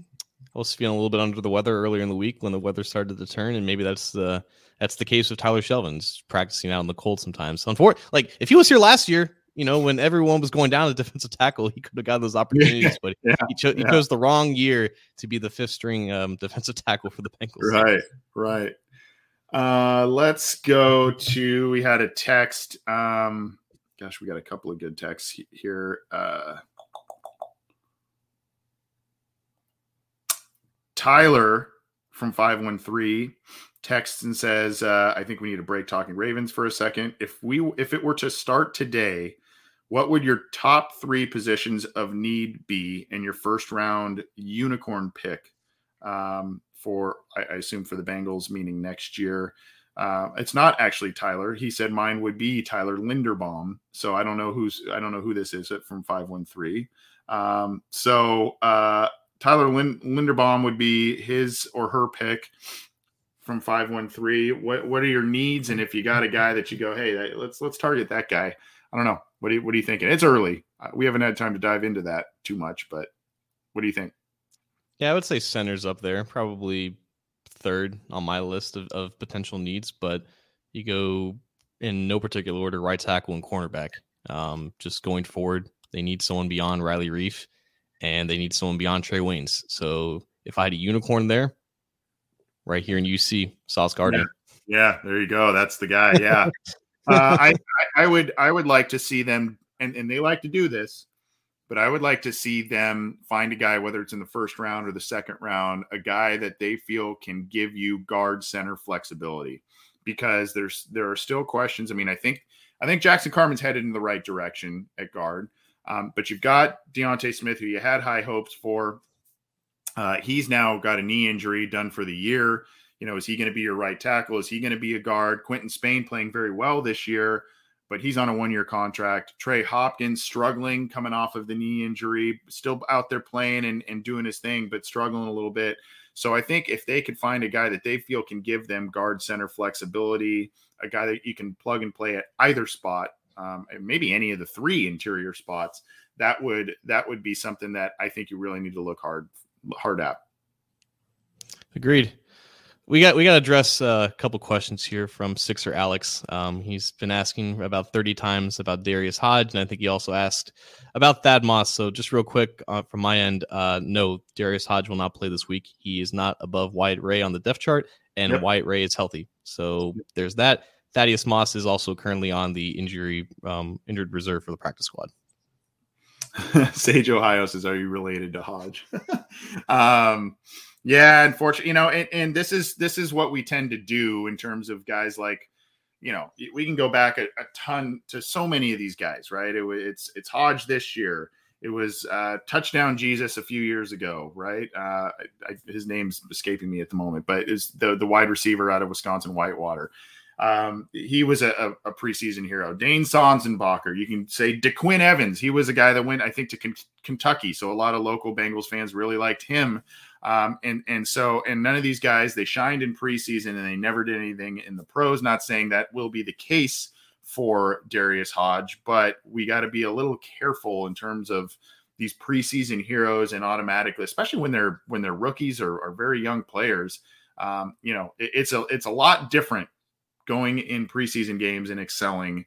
I was feeling a little bit under the weather earlier in the week when the weather started to turn, and maybe that's the that's the case with Tyler Shelvins practicing out in the cold sometimes. Unfortunately, like if he was here last year, you know, when everyone was going down to defensive tackle, he could have got those opportunities, but yeah, he, cho- yeah. he, chose the wrong year to be the fifth string um, defensive tackle for the Bengals. Right, right. Uh, let's go to. We had a text. Um, gosh, we got a couple of good texts here. Uh, Tyler from 513 texts and says, uh, I think we need a break talking Ravens for a second. If we if it were to start today, what would your top three positions of need be in your first round unicorn pick um, for, I, I, assume, for the Bengals, meaning next year? Uh, it's not actually Tyler. He said mine would be Tyler Linderbaum. So I don't know who's I don't know who this is from five one three. Um, so uh, Tyler Lind- Linderbaum would be his or her pick from 513 what what are your needs? And if you got a guy that you go hey let's let's target that guy i don't know. What do you what are you thinking? It's early. Uh, we haven't had time to dive into that too much but what do you think? Yeah i would say centers up there probably third on my list of, of potential needs but you go in no particular order right tackle and cornerback. Um, just going forward they need someone beyond riley reiff and they need someone beyond Trae Waynes. So if I had a unicorn there, right here in UC, Sauce Gardner. Yeah, yeah there you go. That's the guy. Yeah. uh, I, I would I would like to see them and, and they like to do this, but I would like to see them find a guy, whether it's in the first round or the second round, a guy that they feel can give you guard center flexibility. Because there's there are still questions. I mean, I think I think Jackson Carman's headed in the right direction at guard. Um, but you've got D'Ante Smith, who you had high hopes for. Uh, he's now got a knee injury done for the year. You know, is he going to be your right tackle? Is he going to be a guard? Quinton Spain playing very well this year, but he's on a one year contract. Trey Hopkins struggling coming off of the knee injury, still out there playing and, and doing his thing, but struggling a little bit. So I think if they could find a guy that they feel can give them guard center flexibility, a guy that you can plug and play at either spot, um, maybe any of the three interior spots, that would that would be something that I think you really need to look hard hard at. Agreed. We got we got to address a couple questions here from Sixer Alex. Um, he's been asking about 30 times about Darius Hodge, and I think he also asked about Thad Moss. So just real quick uh, from my end, uh, no, Darius Hodge will not play this week. He is not above Wyatt Ray on the depth chart, and yep. Wyatt Ray is healthy. So there's that. Thaddeus Moss is also currently on the injury um, injured reserve for the practice squad. Sage Ohio says, "Are you related to Hodge?" um, yeah, unfortunately, you know, and, and, this is this is what we tend to do in terms of guys like, you know, we can go back a, a ton to so many of these guys, right? It, it's it's Hodge this year. It was uh, touchdown Jesus a few years ago, right? Uh, I, his name's escaping me at the moment, but is the the wide receiver out of Wisconsin Whitewater. Um, he was a, a, preseason hero. Dane Sanzenbacher. You can say DeQuinn Evans. He was a guy that went, I think, to K- Kentucky. So a lot of local Bengals fans really liked him. Um, and and so and none of these guys they shined in preseason and they never did anything in the pros. Not saying that will be the case for Darius Hodge, but we got to be a little careful in terms of these preseason heroes and automatically, especially when they're when they're rookies or, or very young players. Um, you know, it, it's a it's a lot different going in preseason games and excelling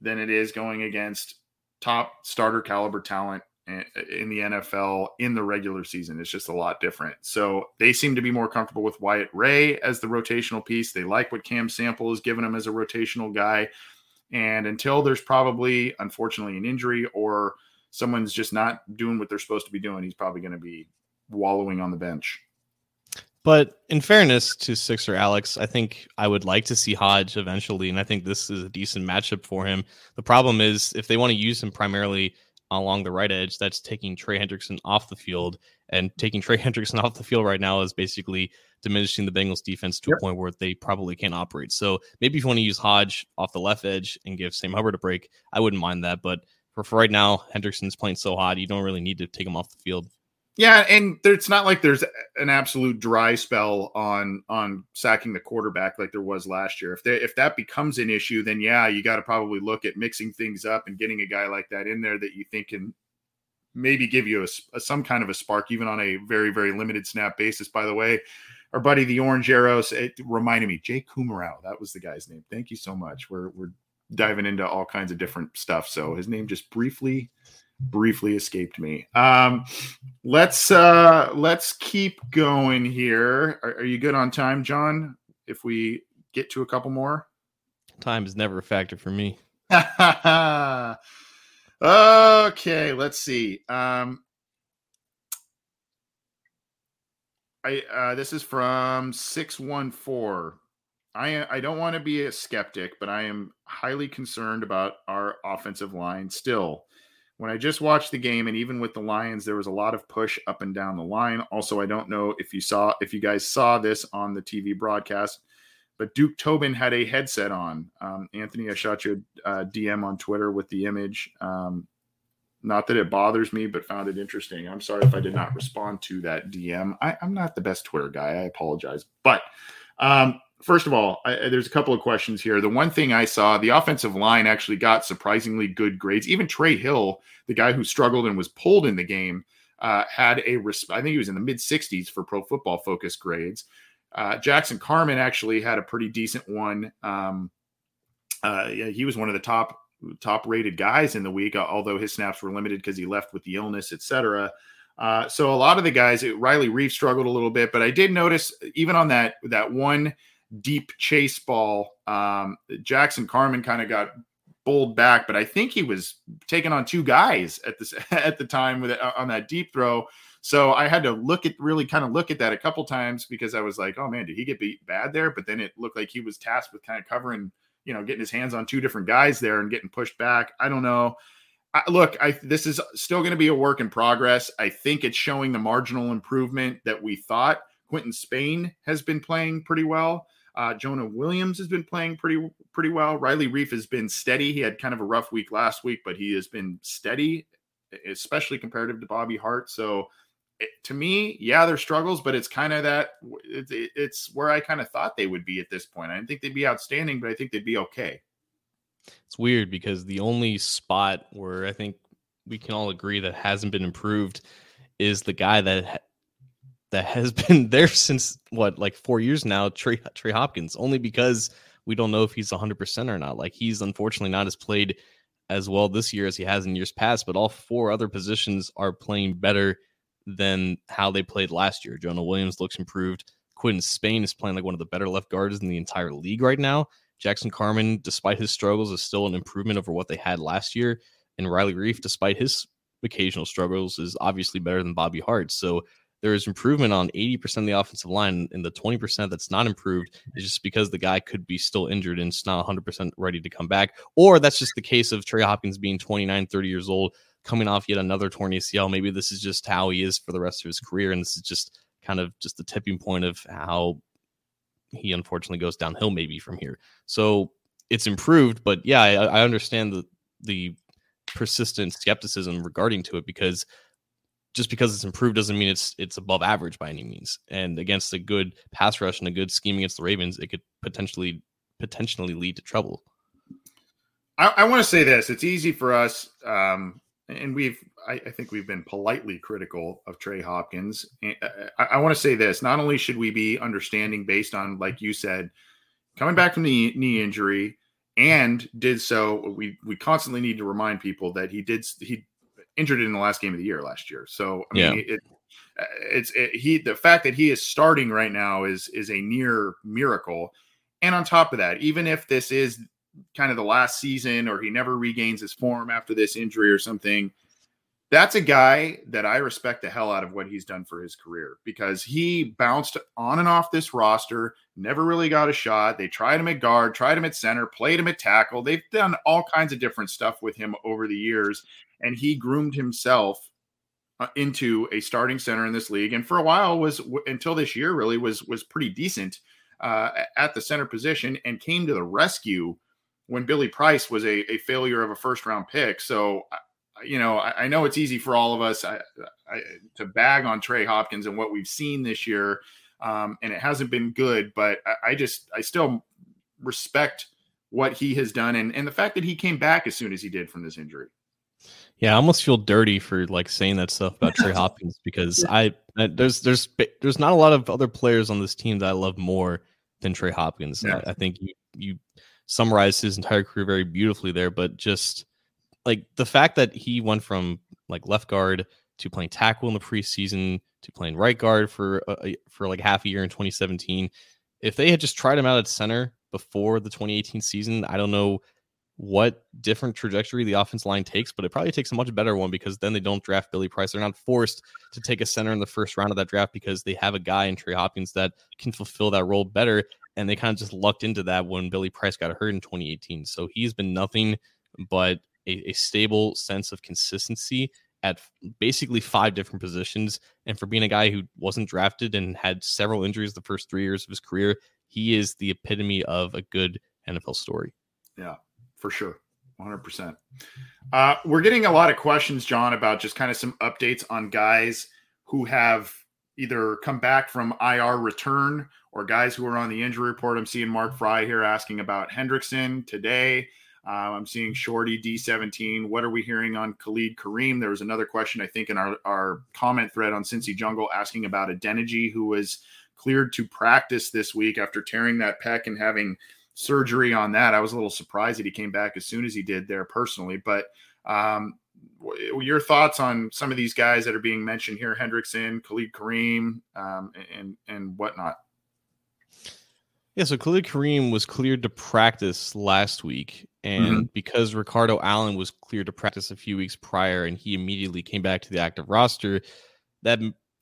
than it is going against top starter caliber talent in the NFL in the regular season. It's just a lot different. So they seem to be more comfortable with Wyatt Ray as the rotational piece. They like what Cam Sample has given them as a rotational guy. And until there's probably, unfortunately, an injury or someone's just not doing what they're supposed to be doing, he's probably going to be wallowing on the bench. But in fairness to Sixer Alex, I think I would like to see Hodge eventually, and I think this is a decent matchup for him. The problem is if they want to use him primarily along the right edge, that's taking Trey Hendrickson off the field. And taking Trey Hendrickson off the field right now is basically diminishing the Bengals defense to yep. a point where they probably can't operate. So maybe if you want to use Hodge off the left edge and give Sam Hubbard a break, I wouldn't mind that. But for, for right now, Hendrickson's playing so hot, you don't really need to take him off the field. Yeah, and there, it's not like there's an absolute dry spell on on sacking the quarterback like there was last year. If they, if that becomes an issue, then yeah, you got to probably look at mixing things up and getting a guy like that in there that you think can maybe give you a, a some kind of a spark, even on a very very limited snap basis. By the way, our buddy the Orange Arrows, it reminded me Jake Kumerow. That was the guy's name. Thank you so much. We're we're diving into all kinds of different stuff. So his name just briefly briefly escaped me. Um, let's uh, let's keep going here. Are, are, you good on time, John? If we get to a couple more, time is never a factor for me. okay, let's see. Um, I uh, this is from six one four. I I don't want to be a skeptic, but I am highly concerned about our offensive line still when I just watched the game, and even with the Lions, there was a lot of push up and down the line. Also, I don't know if you saw if you guys saw this on the TV broadcast, but Duke Tobin had a headset on. Um, Anthony, I shot you uh, DM on Twitter with the image. Um, not that it bothers me, but found it interesting. I'm sorry if I did not respond to that DM. I, am not the best Twitter guy. I apologize, but um, first of all, I, there's a couple of questions here. The one thing I saw, the offensive line actually got surprisingly good grades. Even Trey Hill, the guy who struggled and was pulled in the game, uh, had a I think he was in the mid 60s for Pro Football Focus grades. Uh, Jackson Carman actually had a pretty decent one. Um, uh, yeah, he was one of the top top rated guys in the week, although his snaps were limited because he left with the illness, etc. Uh, so a lot of the guys, Riley Reiff struggled a little bit, but I did notice even on that that one deep chase ball. Um, Jackson Carman kind of got bowled back, but I think he was taking on two guys at this at the time with uh, on that deep throw. So I had to look at really kind of look at that a couple times because I was like, oh man, did he get beat bad there? But then it looked like he was tasked with kind of covering, you know, getting his hands on two different guys there and getting pushed back. I don't know. I, look, I this is still going to be a work in progress. I think it's showing the marginal improvement that we thought. Quinton Spain has been playing pretty well. Uh, Jonah Williams has been playing pretty pretty well. Riley Reiff has been steady. He had kind of a rough week last week, but he has been steady, especially comparative to Bobby Hart. So it, to me, yeah, there's struggles, but it's kind of that it, it, it's where I kind of thought they would be at this point. I didn't think they'd be outstanding, but I think they'd be okay. It's weird because the only spot where I think we can all agree that hasn't been improved is the guy that that has been there since what like four years now, Trey Trey Hopkins, only because we don't know if he's 100% or not. Like he's unfortunately not as played as well this year as he has in years past, but all four other positions are playing better than how they played last year. Jonah Williams looks improved. Quinn Spain is playing like one of the better left guards in the entire league right now. Jackson Carman despite his struggles, is still an improvement over what they had last year. And Riley Reiff, despite his occasional struggles, is obviously better than Bobby Hart. So there is improvement on 80% of the offensive line, and the 20% that's not improved is just because the guy could be still injured and it's not 100% ready to come back. Or that's just the case of Trey Hopkins being 29, 30 years old, coming off yet another torn ACL. Maybe this is just how he is for the rest of his career, and this is just kind of just the tipping point of how he unfortunately goes downhill maybe from here. So it's improved, but yeah, I, I understand the the persistent skepticism regarding to it because – just because it's improved doesn't mean it's it's above average by any means. And against a good pass rush and a good scheme against the Ravens, it could potentially potentially lead to trouble. I, I want to say this: it's easy for us, um, and we've I, I, think we've been politely critical of Trey Hopkins. Uh, I, I want to say this: not only should we be understanding based on, like you said, coming back from the knee injury, and did so. We we constantly need to remind people that he did he injured in the last game of the year last year. So I mean, yeah. it, it's it, he the fact that he is starting right now is is a near miracle. And on top of that, even if this is kind of the last season or he never regains his form after this injury or something, that's a guy that I respect the hell out of what he's done for his career because he bounced on and off this roster, never really got a shot. They tried him at guard, tried him at center, played him at tackle. They've done all kinds of different stuff with him over the years. And he groomed himself uh, into a starting center in this league, and for a while was until this year really was was pretty decent uh, at the center position, and came to the rescue when Billy Price was a, a failure of a first round pick. So, you know, I, I know it's easy for all of us I, I, to bag on Trey Hopkins and what we've seen this year, um, and it hasn't been good. But I, just I still respect what he has done and and the fact that he came back as soon as he did from this injury. Yeah, I almost feel dirty for like saying that stuff about Trey Hopkins because I there's there's there's not a lot of other players on this team that I love more than Trey Hopkins. Yeah. I, I, think you you summarized his entire career very beautifully there, but just like the fact that he went from like left guard to playing tackle in the preseason to playing right guard for for like half a year in 2017. If they had just tried him out at center before the 2018 season, I don't know what different trajectory the offense line takes, but it probably takes a much better one because then they don't draft Billy Price. They're not forced to take a center in the first round of that draft because they have a guy in Trey Hopkins that can fulfill that role better. And they kind of just lucked into that when Billy Price got hurt in 2018. So he's been nothing but a, a stable sense of consistency at basically five different positions. And for being a guy who wasn't drafted and had several injuries the first three years of his career, he is the epitome of a good NFL story. Yeah for sure. 100%. Uh, we're getting a lot of questions, John, about just kind of some updates on guys who have either come back from IR return or guys who are on the injury report. I'm seeing Mark Fry here asking about Hendrickson today. Um, I'm seeing Shorty D17. What are we hearing on Khalid Kareem? There was another question, I think, in our, our comment thread on Cincy Jungle asking about Adeniji, who was cleared to practice this week after tearing that pec and having – surgery on that. I was a little surprised that he came back as soon as he did there personally. But um, your thoughts on some of these guys that are being mentioned here: Hendrickson, Khalid Kareem, um, and and whatnot. Yeah, so Khalid Kareem was cleared to practice last week, and mm-hmm. because Ricardo Allen was cleared to practice a few weeks prior, and he immediately came back to the active roster, that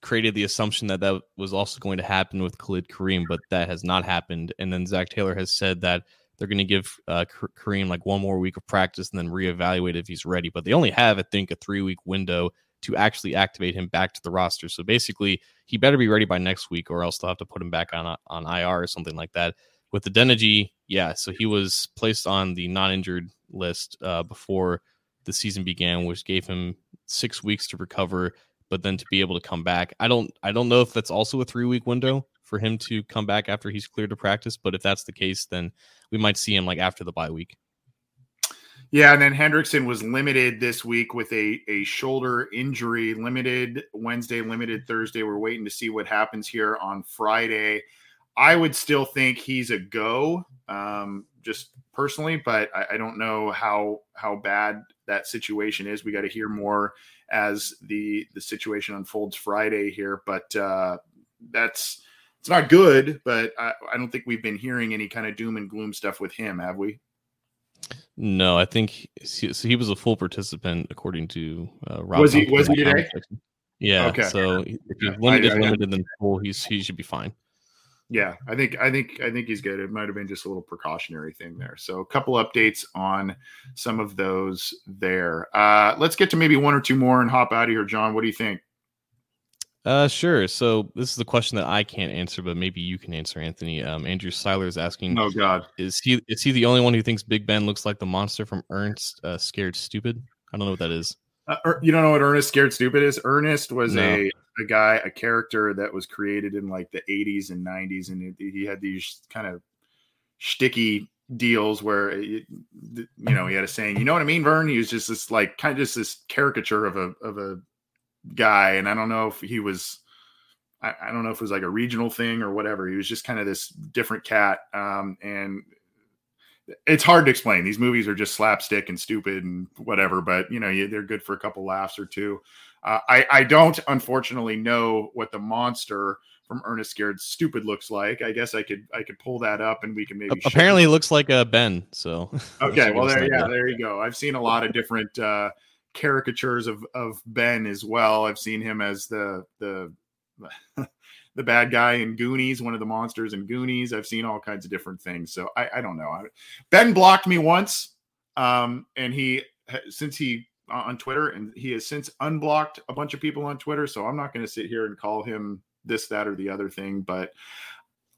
created the assumption that that was also going to happen with Khalid Kareem, but that has not happened. And then Zac Taylor has said that they're going to give uh, Kareem like one more week of practice and then reevaluate if he's ready. But they only have, I think, a three week window to actually activate him back to the roster. So basically, he better be ready by next week, or else they'll have to put him back on on IR or something like that. With the Adeniji, yeah, so he was placed on the non-injured list uh, before the season began, which gave him six weeks to recover but then to be able to come back, I don't I don't know if that's also a three week window for him to come back after he's cleared to practice. But if that's the case, then we might see him like after the bye week. Yeah, and then Hendrickson was limited this week with a a shoulder injury, limited Wednesday, limited Thursday. We're waiting to see what happens here on Friday. I would still think he's a go, um, just personally, but I, I don't know how how bad that situation is. We got to hear more as the the situation unfolds Friday here. But uh, that's it's not good. But I, I don't think we've been hearing any kind of doom and gloom stuff with him, have we? No, I think he, so he was a full participant according to uh, Rob. Was he? Was he today? Yeah. Okay. So if he's limited, limited, then full, he's he should be fine. Yeah, I think I think I think he's good. It might have been just a little precautionary thing there. So a couple updates on some of those there. Uh, let's get to maybe one or two more and hop out of here, John. What do you think? Uh, sure. So this is the question that I can't answer, but maybe you can answer, Anthony. Um, Andrew Seiler is asking. Oh God, is he is he the only one who thinks Big Ben looks like the monster from Ernest? uh, Scared Stupid? I don't know what that is. Uh, er, you don't know what Ernest Scared Stupid is? Ernest was no. a a guy, a character that was created in like the 80s and 90s, and he had these kind of sticky deals where it, you know he had a saying, you know what I mean, Vern? He was just this like kind of just this caricature of a of a guy, and I don't know if he was. I, I don't know if it was like a regional thing or whatever. He was just kind of this different cat, um, and it's hard to explain. These movies are just slapstick and stupid and whatever, but you know they're good for a couple laughs or two. Uh, I, I don't unfortunately know what the monster from Ernest Scared Stupid looks like. I guess I could I could pull that up and we can maybe. Apparently, it looks like a Ben. So okay, well there yeah there you go. I've seen a lot of different uh, caricatures of of Ben as well. I've seen him as the the. the bad guy in Goonies, one of the monsters in Goonies. I've seen all kinds of different things. So I, I don't know. Ben blocked me once, um, and he since he on Twitter, and he has since unblocked a bunch of people on Twitter. So I'm not going to sit here and call him this, that, or the other thing. But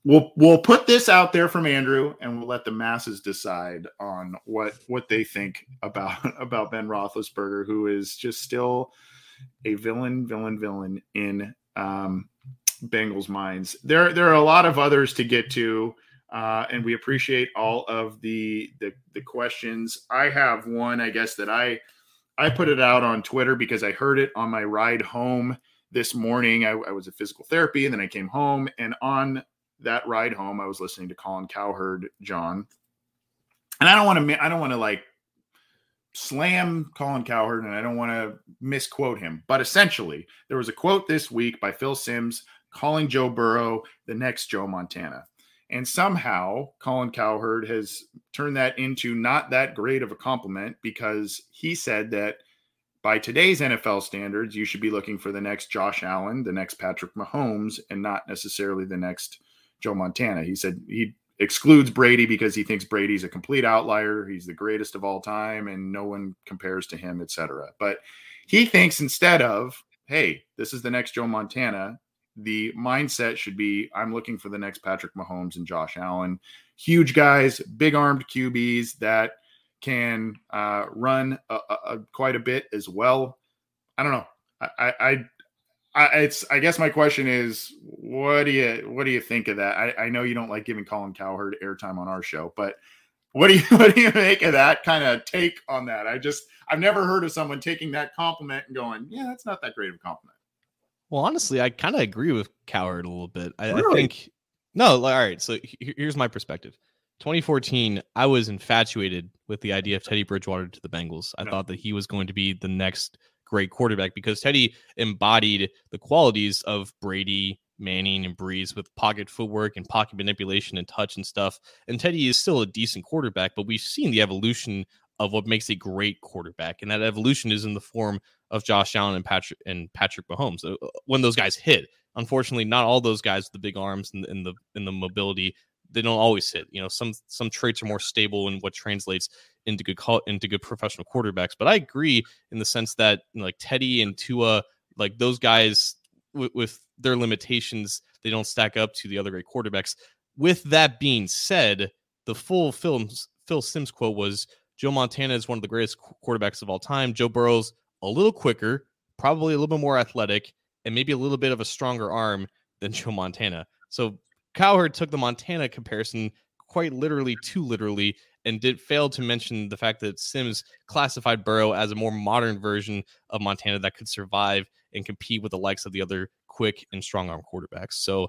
we'll we'll put this out there from Andrew, and we'll let the masses decide on what what they think about about Ben Roethlisberger, who is just still a villain, villain, villain in um, Bengals minds. There there are a lot of others to get to. Uh, and we appreciate all of the, the the questions. I have one, I guess that I I put it out on Twitter because I heard it on my ride home this morning. I, I was at physical therapy, and then I came home, and on that ride home, I was listening to Colin Cowherd, John, and I don't want to I don't want to like slam Colin Cowherd, and I don't want to misquote him, but essentially, there was a quote this week by Phil Simms calling Joe Burrow the next Joe Montana. And somehow Colin Cowherd has turned that into not that great of a compliment because he said that by today's NFL standards, you should be looking for the next Josh Allen, the next Patrick Mahomes, and not necessarily the next Joe Montana. He said he excludes Brady because he thinks Brady's a complete outlier. He's the greatest of all time and no one compares to him, etc. But he thinks instead of, hey, this is the next Joe Montana, the mindset should be I'm looking for the next Patrick Mahomes and Josh Allen. Huge guys, big armed QBs that can uh, run a, a, quite a bit as well. I don't know. I, I, I, it's. I guess my question is, what do you what do you think of that? I, I know you don't like giving Colin Cowherd airtime on our show, but what do you what do you make of that kind of take on that? I just I've never heard of someone taking that compliment and going, yeah, that's not that great of a compliment. Well, honestly, I kind of agree with Cowherd a little bit. I, really? I think no. Like, all right, so here's my perspective. 2014, I was infatuated with the idea of Teddy Bridgewater to the Bengals. I thought that he was going to be the next great quarterback because Teddy embodied the qualities of Brady, Manning, and Brees with pocket footwork and pocket manipulation and touch and stuff. And Teddy is still a decent quarterback, but we've seen the evolution of what makes a great quarterback, and that evolution is in the form of Josh Allen and Patrick and Patrick Mahomes. Uh, when those guys hit, unfortunately, not all those guys with the big arms and, and the and the mobility they don't always hit. You know, some some traits are more stable in what translates into good into good professional quarterbacks. But I agree in the sense that you know, like Teddy and Tua, like those guys with their limitations, they don't stack up to the other great quarterbacks. With that being said, the full film Phil Simms quote was Joe Montana is one of the greatest quarterbacks of all time. Joe Burrow's a little quicker, probably a little bit more athletic, and maybe a little bit of a stronger arm than Joe Montana. So Cowherd took the Montana comparison quite literally too literally and did fail to mention the fact that Simms classified Burrow as a more modern version of Montana that could survive and compete with the likes of the other quick and strong arm quarterbacks. So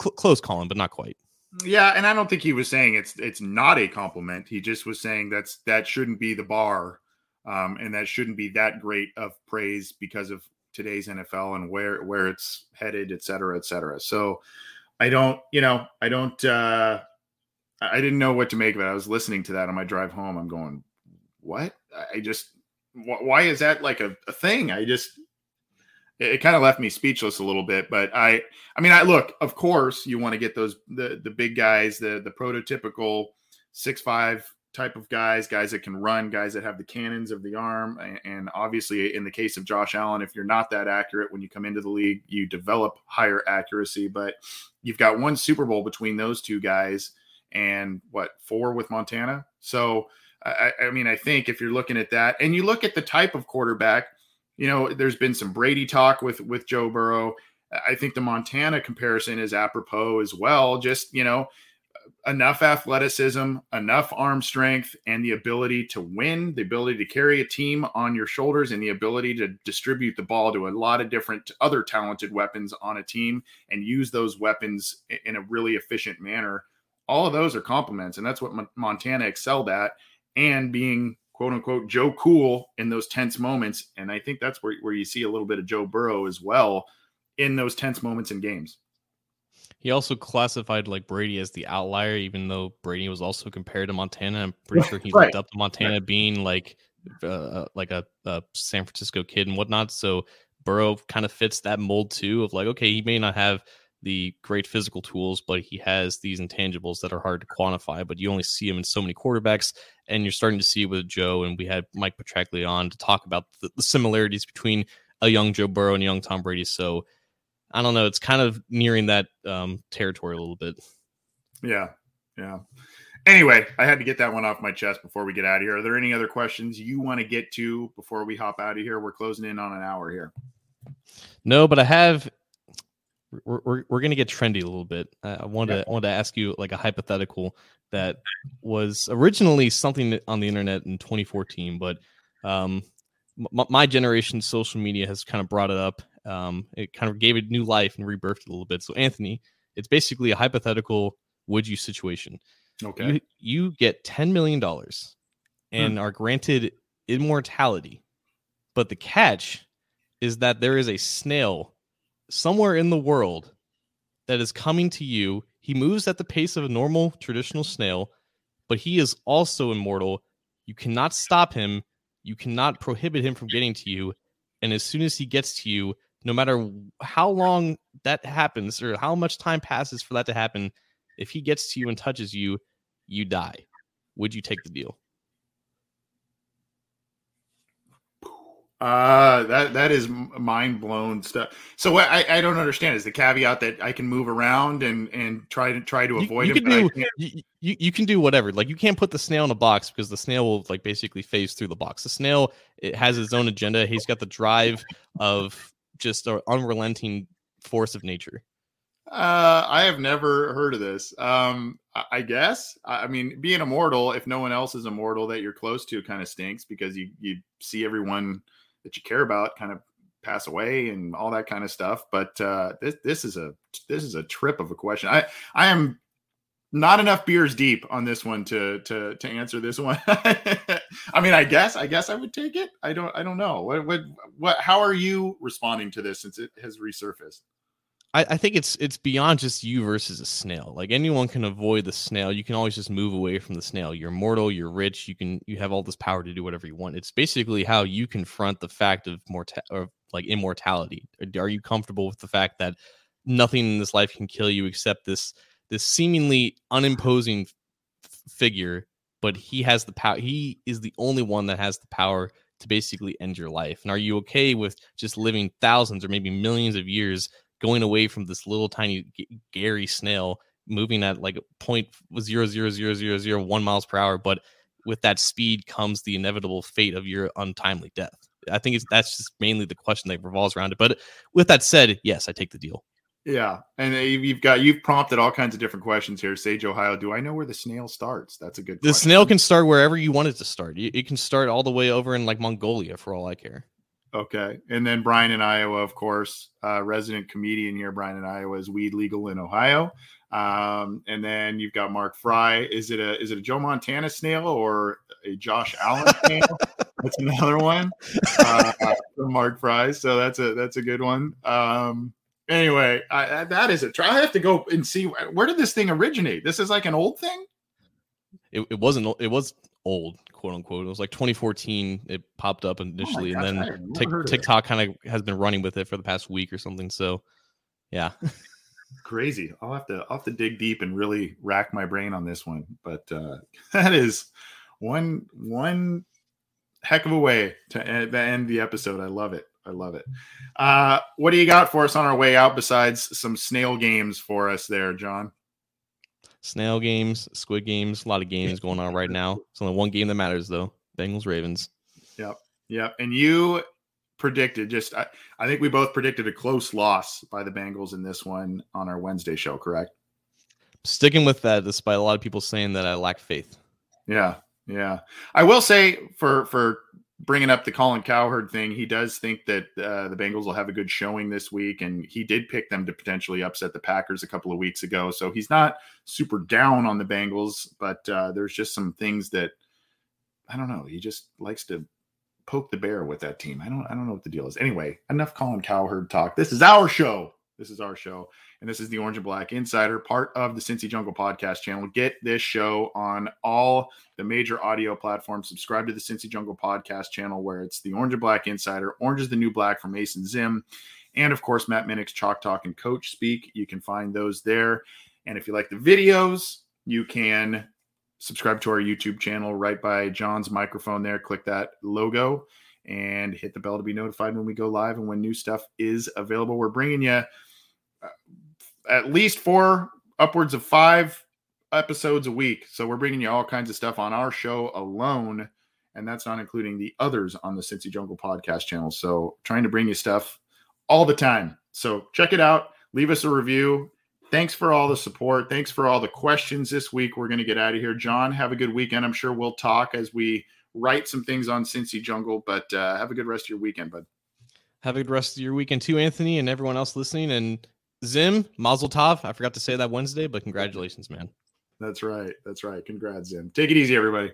cl- close calling, but not quite. Yeah, and I don't think he was saying it's it's not a compliment. He just was saying that's that shouldn't be the bar, um, and that shouldn't be that great of praise because of today's NFL and where where it's headed, et cetera, et cetera. So I don't, you know, I don't. uh I didn't know what to make of it. I was listening to that on my drive home. I'm going, what? I just, why is that like a, a thing? I just, it, it kind of left me speechless a little bit. But I, I mean, I look, of course, you want to get those the the big guys, the the prototypical six five type of guys, guys that can run, guys that have the cannons of the arm. And obviously, in the case of Josh Allen, if you're not that accurate when you come into the league, you develop higher accuracy. But you've got one Super Bowl between those two guys and what, four with Montana? So, I, I mean, I think if you're looking at that and you look at the type of quarterback, you know, there's been some Brady talk with with Joe Burrow. I think the Montana comparison is apropos as well. Just, you know, enough athleticism, enough arm strength, and the ability to win, the ability to carry a team on your shoulders, and the ability to distribute the ball to a lot of different other talented weapons on a team and use those weapons in a really efficient manner. All of those are compliments, and that's what Montana excelled at, and being quote unquote Joe Cool in those tense moments. And I think that's where, where you see a little bit of Joe Burrow as well in those tense moments in games. He also classified like Brady as the outlier, even though Brady was also compared to Montana. I'm pretty sure he right. looked up to Montana right. being like uh, uh, like a, a, San Francisco kid and whatnot. So Burrow kind of fits that mold too of like, okay, he may not have the great physical tools, but he has these intangibles that are hard to quantify. But you only see him in so many quarterbacks, and you're starting to see with Joe. And we had Mike Petracli on to talk about the, the similarities between a young Joe Burrow and young Tom Brady. So I don't know. It's kind of nearing that um, territory a little bit. Yeah, yeah. Anyway, I had to get that one off my chest before we get out of here. Are there any other questions you want to get to before we hop out of here? We're closing in on an hour here. No, but I have. We're we're, we're gonna get trendy a little bit. I wanted yeah. to, I wanted to ask you like a hypothetical that was originally something on the internet in 2014, but um, m- my generation social media has kind of brought it up. Um, it kind of gave it new life and rebirthed it a little bit. So Anthony, it's basically a hypothetical would you situation. Okay. You, you get $10 million and hmm. are granted immortality. But the catch is that there is a snail somewhere in the world that is coming to you. He moves at the pace of a normal traditional snail, but he is also immortal. You cannot stop him. You cannot prohibit him from getting to you. And as soon as he gets to you, no matter how long that happens or how much time passes for that to happen, if he gets to you and touches you, you die. Would you take the deal? Uh that that is mind blown stuff. So what I, I don't understand is the caveat that I can move around and and try to try to avoid you, you him. Can do, you, you, you can do whatever. Like you can't put the snail in a box because the snail will like basically phase through the box. The snail it has its own agenda. He's got the drive of just an unrelenting force of nature. Uh, I have never heard of this. Um, I guess. I mean, being immortal, if no one else is immortal that you're close to, kind of stinks because you you see everyone that you care about kind of pass away and all that kind of stuff. But uh, this this is a this is a trip of a question. I I am not enough beers deep on this one to to to answer this one. I mean, I guess I guess I would take it. I don't I don't know. What what what how are you responding to this since it has resurfaced? I, I think it's it's beyond just you versus a snail. Like anyone can avoid the snail. You can always just move away from the snail. You're mortal. You're rich. You can you have all this power to do whatever you want. It's basically how you confront the fact of mortal or like immortality. Are you comfortable with the fact that nothing in this life can kill you except this this seemingly unimposing f- figure, but he has the power. He is the only one that has the power to basically end your life. And are you okay with just living thousands or maybe millions of years going away from this little tiny Gary snail moving at like point zero zero zero zero zero one miles per hour, but with that speed comes the inevitable fate of your untimely death. I think it's that's just mainly the question that revolves around it. But with that said, yes, I take the deal. Yeah, and you've got you've prompted all kinds of different questions here. Sage Ohio, do I know where the snail starts? That's a good. The question. snail can start wherever you want it to start. It can start all the way over in like Mongolia, for all I care. Okay. And then Brian in Iowa, of course, uh, resident comedian here. Brian in Iowa is weed legal in Ohio. Um, and then you've got Mark Fry. Is it a is it a Joe Montana snail or a Josh Allen snail? that's another one uh, from Mark Fry. So that's a that's a good one. Um, anyway, I, that is a try. I have to go and see where did this thing originate. This is like an old thing. It, it wasn't. It was old, quote unquote. It was like 2014. It popped up oh initially, oh gosh, and then Tick, TikTok kind of has been running with it for the past week or something. So, yeah, crazy. I'll have to I'll have to dig deep and really rack my brain on this one. But uh, that is one one heck of a way to end the episode. I love it. I love it. Uh, what do you got for us on our way out besides some snail games for us there, John? Snail games, squid games, a lot of games going on right now. It's only one game that matters though. Bengals Ravens. Yep. Yep. And you predicted just I, I think we both predicted a close loss by the Bengals in this one on our Wednesday show, correct? Sticking with that despite a lot of people saying that I lack faith. Yeah. Yeah. I will say for for bringing up the Colin Cowherd thing, he does think that uh, the Bengals will have a good showing this week, and he did pick them to potentially upset the Packers a couple of weeks ago. So he's not super down on the Bengals, but uh, there's just some things that I don't know. He just likes to poke the bear with that team. I don't I don't know what the deal is. Anyway, enough Colin Cowherd talk. This is our show. This is our show. And this is the Orange and Black Insider, part of the Cincy Jungle podcast channel. Get this show on all the major audio platforms. Subscribe to the Cincy Jungle podcast channel where it's the Orange and Black Insider. Orange is the new black from Mason Zim. and of course Matt Minnick's Chalk Talk and Coach Speak. You can find those there. And if you like the videos, you can subscribe to our YouTube channel right by John's microphone there. Click that logo and hit the bell to be notified when we go live and when new stuff is available. We're bringing you uh, at least four, upwards of five episodes a week. So we're bringing you all kinds of stuff on our show alone. And that's not including the others on the Cincy Jungle podcast channel. So trying to bring you stuff all the time. So check it out. Leave us a review. Thanks for all the support. Thanks for all the questions this week. We're going to get out of here. John, have a good weekend. I'm sure we'll talk as we write some things on Cincy Jungle, but uh, have a good rest of your weekend, bud. Have a good rest of your weekend too, Anthony, and everyone else listening. And Zim, Mazel Tov. I forgot to say that Wednesday, but congratulations, man. That's right. That's right. Congrats, Zim. Take it easy, everybody.